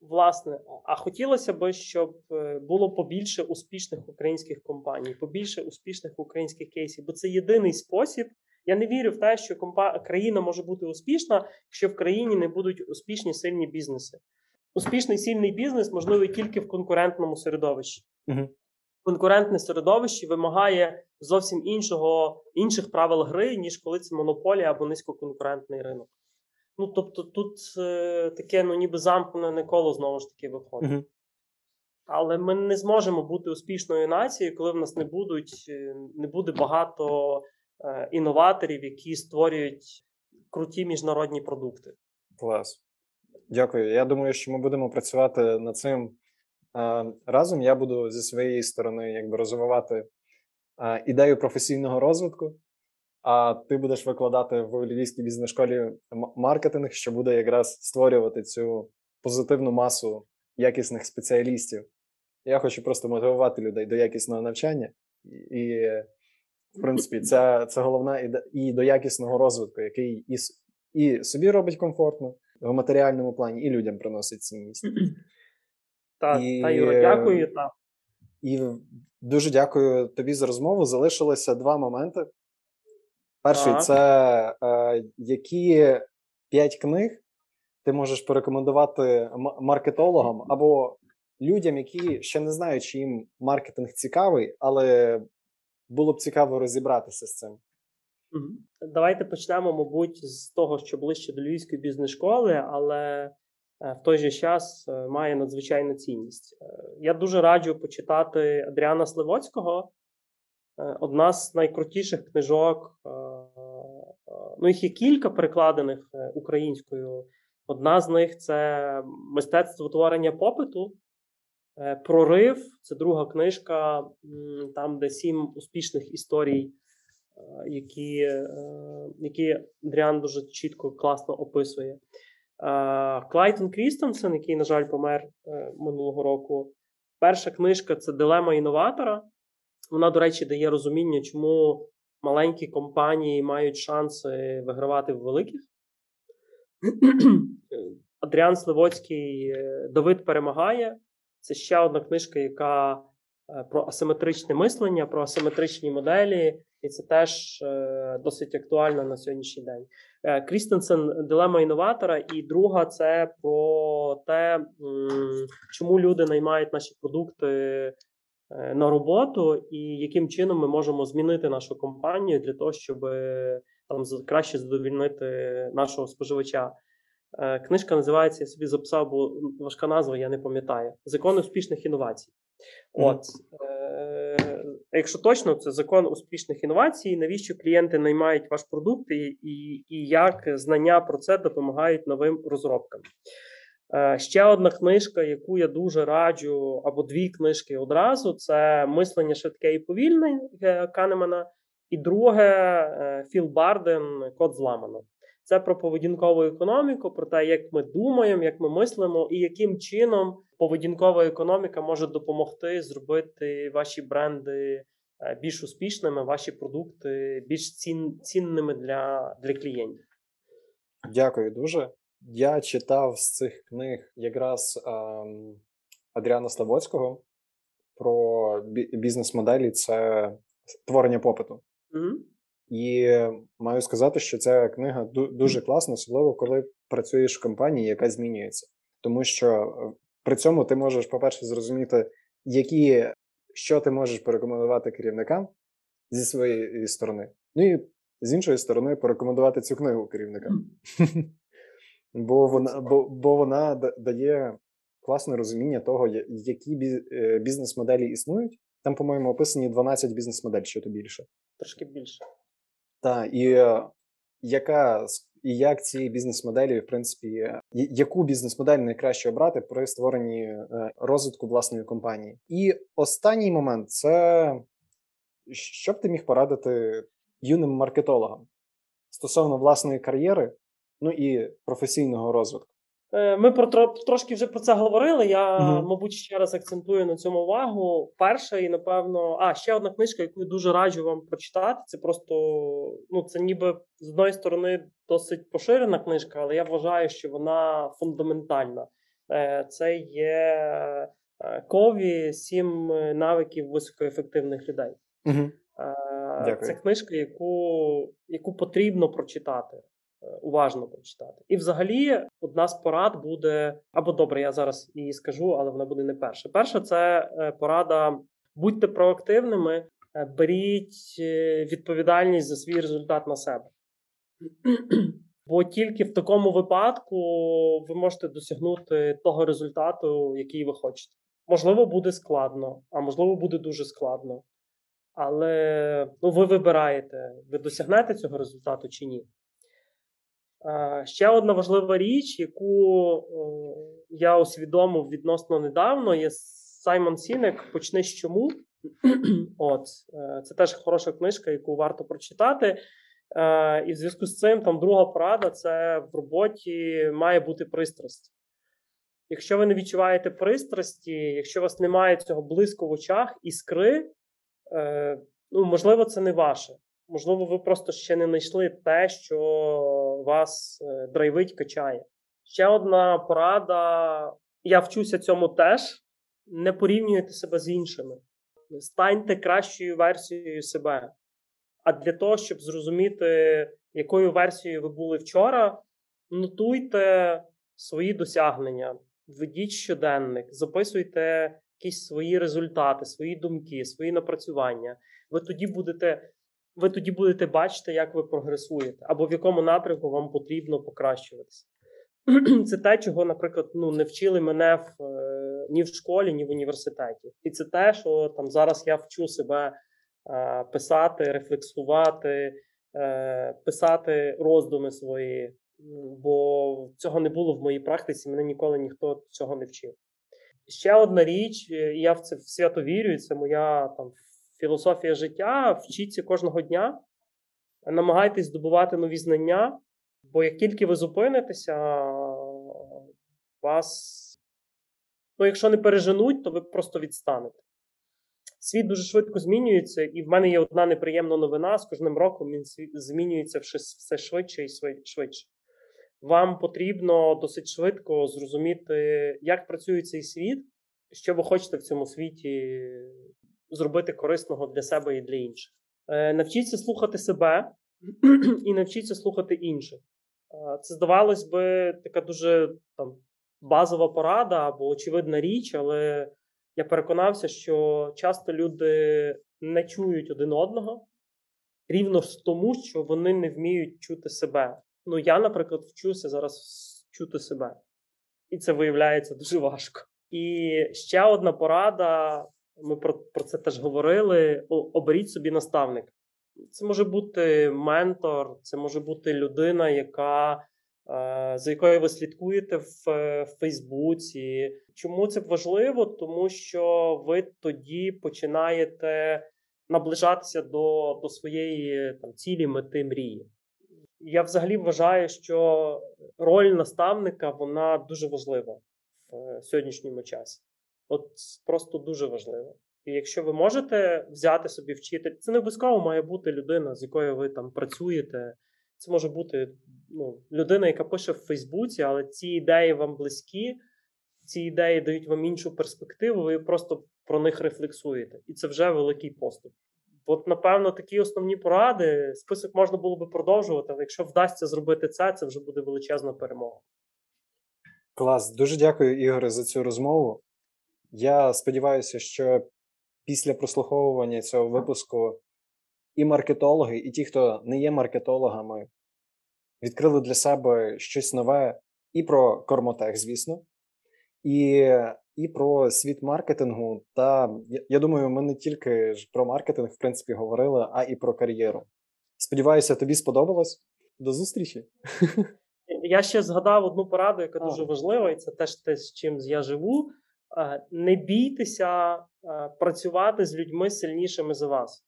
Власне, а хотілося б, щоб е, було побільше успішних українських компаній, побільше успішних українських кейсів, бо це єдиний спосіб. Я не вірю в те, що компа... країна може бути успішна, якщо в країні не будуть успішні сильні бізнеси. Успішний сильний бізнес можливий тільки в конкурентному середовищі. Угу. Конкурентне середовище вимагає зовсім іншого інших правил гри, ніж коли це монополія або низькоконкурентний ринок. Ну тобто, тут е, таке, ну ніби замкнене коло знову ж таки виходить. Угу. Але ми не зможемо бути успішною нацією, коли в нас не будуть е, не буде багато е, інноваторів, які створюють круті міжнародні продукти. Клас. Дякую. Я думаю, що ми будемо працювати над цим разом. Я буду зі своєї сторони якби розвивати ідею професійного розвитку, а ти будеш викладати в Львівській бізнес-школі маркетинг, що буде якраз створювати цю позитивну масу якісних спеціалістів. Я хочу просто мотивувати людей до якісного навчання, і, в принципі, це це головна і до якісного розвитку, який і, і собі робить комфортно в матеріальному плані, і людям приносить цінність. Так, і, та, Юра, дякую. Та. І дуже дякую тобі за розмову. Залишилося два моменти. Перший так. це е, які п'ять книг ти можеш порекомендувати маркетологам або людям, які ще не знають, чи їм маркетинг цікавий, але було б цікаво розібратися з цим. Давайте почнемо, мабуть, з того, що ближче до Львівської бізнес-школи, але е, в той же час е, має надзвичайну цінність. Е, я дуже раджу почитати Адріана Сливоцького. Одна з найкрутіших книжок. Ну, їх є кілька перекладених українською. Одна з них це мистецтво творення попиту. Прорив це друга книжка, там, де сім успішних історій які е, які Адріан дуже чітко, класно описує. Клайтон Крістенсен, який, на жаль, помер е, минулого року. Перша книжка це Дилема інноватора. Вона, до речі, дає розуміння, чому маленькі компанії мають шанси вигравати в великих. Адріан Сливоцький е, Давид перемагає. Це ще одна книжка, яка про асиметричне мислення, про асиметричні моделі, і це теж е, досить актуально на сьогоднішній день. Е, Крістенсен дилема інноватора, і друга це про те, чому люди наймають наші продукти е, на роботу, і яким чином ми можемо змінити нашу компанію для того, щоб там краще задовільнити нашого споживача. Книжка називається, я собі записав, бо важка назва, я не пам'ятаю. Закон успішних інновацій. От, е, якщо точно, це закон успішних інновацій, навіщо клієнти наймають ваш продукт і, і, і як знання про це допомагають новим розробкам. Е, Ще одна книжка, яку я дуже раджу, або дві книжки одразу: це Мислення швидке і повільне Канемана, і друге е, Філ Барден Код зламано. Це про поведінкову економіку, про те, як ми думаємо, як ми мислимо, і яким чином поведінкова економіка може допомогти зробити ваші бренди е, більш успішними, ваші продукти більш цін, цінними для, для клієнтів. Дякую дуже. Я читав з цих книг якраз ем, Адріана Славоцького про бі- бізнес-моделі це творення попиту. Угу. І маю сказати, що ця книга дуже класна, особливо коли працюєш в компанії, яка змінюється. Тому що е, при цьому ти можеш, по-перше, зрозуміти, які, що ти можеш порекомендувати керівникам зі своєї сторони. Ну і з іншої сторони, порекомендувати цю книгу керівникам. Бо вона, бо, бо вона дає класне розуміння того, які е, бізнес-моделі існують. Там, по-моєму, описані 12 бізнес-модель, що то більше. Трошки більше. Так, і е, яка і як ці бізнес-моделі, в принципі, е, яку бізнес-модель найкраще обрати при створенні е, розвитку власної компанії? І останній момент це що б ти міг порадити юним маркетологам стосовно власної кар'єри, ну і професійного розвитку. Е, Ми про трошки вже про це говорили. Я, Мгм. мабуть, ще раз акцентую на цьому увагу. Перша і напевно, а ще одна книжка, яку я дуже раджу вам прочитати. Це просто ну це ніби з одної сторони досить поширена книжка, але я вважаю, що вона фундаментальна. Е, Це є е, Кові сім навиків високоефективних людей. Угу. Дякую. Це книжка, яку, яку потрібно прочитати, уважно прочитати. І взагалі, одна з порад буде, або добре, я зараз її скажу, але вона буде не перша. Перша це е, порада: будьте проактивними, е, беріть е, відповідальність за свій результат на себе. Бо тільки в такому випадку ви можете досягнути того результату, який ви хочете. Можливо, буде складно, а можливо, буде дуже складно. Але ну, ви вибираєте, ви досягнете цього результату чи ні. Ще одна важлива річ, яку я усвідомив відносно недавно, є Саймон Сінек Почни з чому. От, е, це теж хороша книжка, яку варто прочитати. Е, І в зв'язку з цим там друга порада це в роботі має бути пристрасть. Якщо ви не відчуваєте пристрасті, якщо у вас немає цього блиску в очах, іскри, е, ну, можливо, це не ваше. Можливо, ви просто ще не знайшли те, що вас е, драйвить, качає. Ще одна порада: я вчуся цьому теж. Не порівнюйте себе з іншими. Станьте кращою версією себе. А для того, щоб зрозуміти, якою версією ви були вчора, нотуйте свої досягнення, ведіть щоденник, записуйте якісь свої результати, свої думки, свої напрацювання. Ви тоді будете, ви тоді будете бачити, як ви прогресуєте, або в якому напрямку вам потрібно покращуватися. Це те, чого, наприклад, ну не вчили мене в е, ні в школі, ні в університеті. І це те, що там зараз я вчу себе е, писати, рефлексувати, е, писати роздуми свої, бо цього не було в моїй практиці. Мене ніколи ніхто цього не вчив. Ще одна річ, е, і я в це в свято вірю, і це моя там філософія життя. Вчіться кожного дня, намагайтесь здобувати нові знання. Бо як тільки ви зупинитеся, вас, ну, якщо не переженуть, то ви просто відстанете. Світ дуже швидко змінюється, і в мене є одна неприємна новина. З кожним роком він змінюється все- швидше і швидше. Вам потрібно досить швидко зрозуміти, як працює цей світ, що ви хочете в цьому світі зробити корисного для себе і для інших. Е, навчіться слухати себе і навчіться слухати інших. Е, це здавалось би така дуже там базова порада або очевидна річ, але я переконався, що часто люди не чують один одного рівно тому, що вони не вміють чути себе. Ну, я, наприклад, вчуся зараз чути себе, і це виявляється дуже важко. І ще одна порада: ми про, про це теж говорили: оберіть собі наставника. Це може бути ментор, це може бути людина, яка Е, за якою ви слідкуєте в, е, в Фейсбуці. Чому це важливо? Тому що ви тоді починаєте наближатися до до своєї там, цілі мети мрії. Я взагалі вважаю, що роль наставника вона дуже важлива в е, сьогоднішньому часі. От просто дуже важливо. І якщо ви можете взяти собі вчитель, це не обов'язково має бути людина, з якою ви там працюєте. Це може бути ну, людина, яка пише в Фейсбуці, але ці ідеї вам близькі, ці ідеї дають вам іншу перспективу, ви просто про них рефлексуєте. І це вже великий поступ. От, напевно, такі основні поради. Список можна було би продовжувати, але якщо вдасться зробити це, це вже буде величезна перемога. Клас, дуже дякую, Ігоре, за цю розмову. Я сподіваюся, що після прослуховування цього випуску і маркетологи, і ті, хто не є маркетологами, відкрили для себе щось нове і про Кормотех, звісно, і і про світ маркетингу. Та я, я думаю, ми не тільки ж про маркетинг, в принципі, говорили, а і про кар'єру. Сподіваюся, тобі сподобалось. До зустрічі. Я ще згадав одну пораду, яка а. дуже важлива, і це теж те, з чим я живу. Не бійтеся працювати з людьми сильнішими за вас.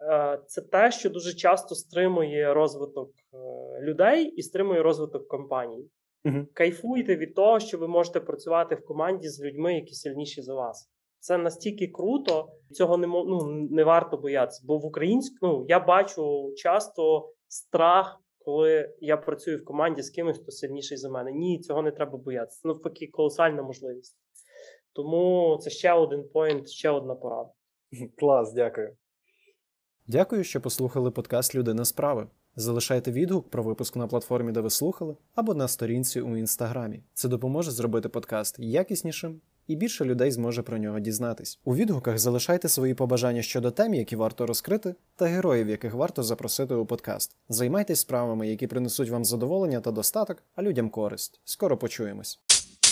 Е, це те, що дуже часто стримує розвиток е, людей і стримує розвиток компаній. uh Кайфуйте від того, що ви можете працювати в команді з людьми, які сильніші за вас. Це настільки круто, цього не ну, не варто боятися. Бо в українському ну, я бачу часто страх, коли я працюю в команді з кимось, хто сильніший за мене. Ні, цього не треба боятися. Це навпаки колосальна можливість. Тому це ще один поінт, ще одна порада. Клас, дякую. Дякую, що послухали подкаст Людина справи. Залишайте відгук про випуск на платформі, де ви слухали, або на сторінці у інстаграмі. Це допоможе зробити подкаст якіснішим, і більше людей зможе про нього дізнатись. У відгуках залишайте свої побажання щодо тем, які варто розкрити, та героїв, яких варто запросити у подкаст. Займайтесь справами, які принесуть вам задоволення та достаток, а людям користь. Скоро почуємось.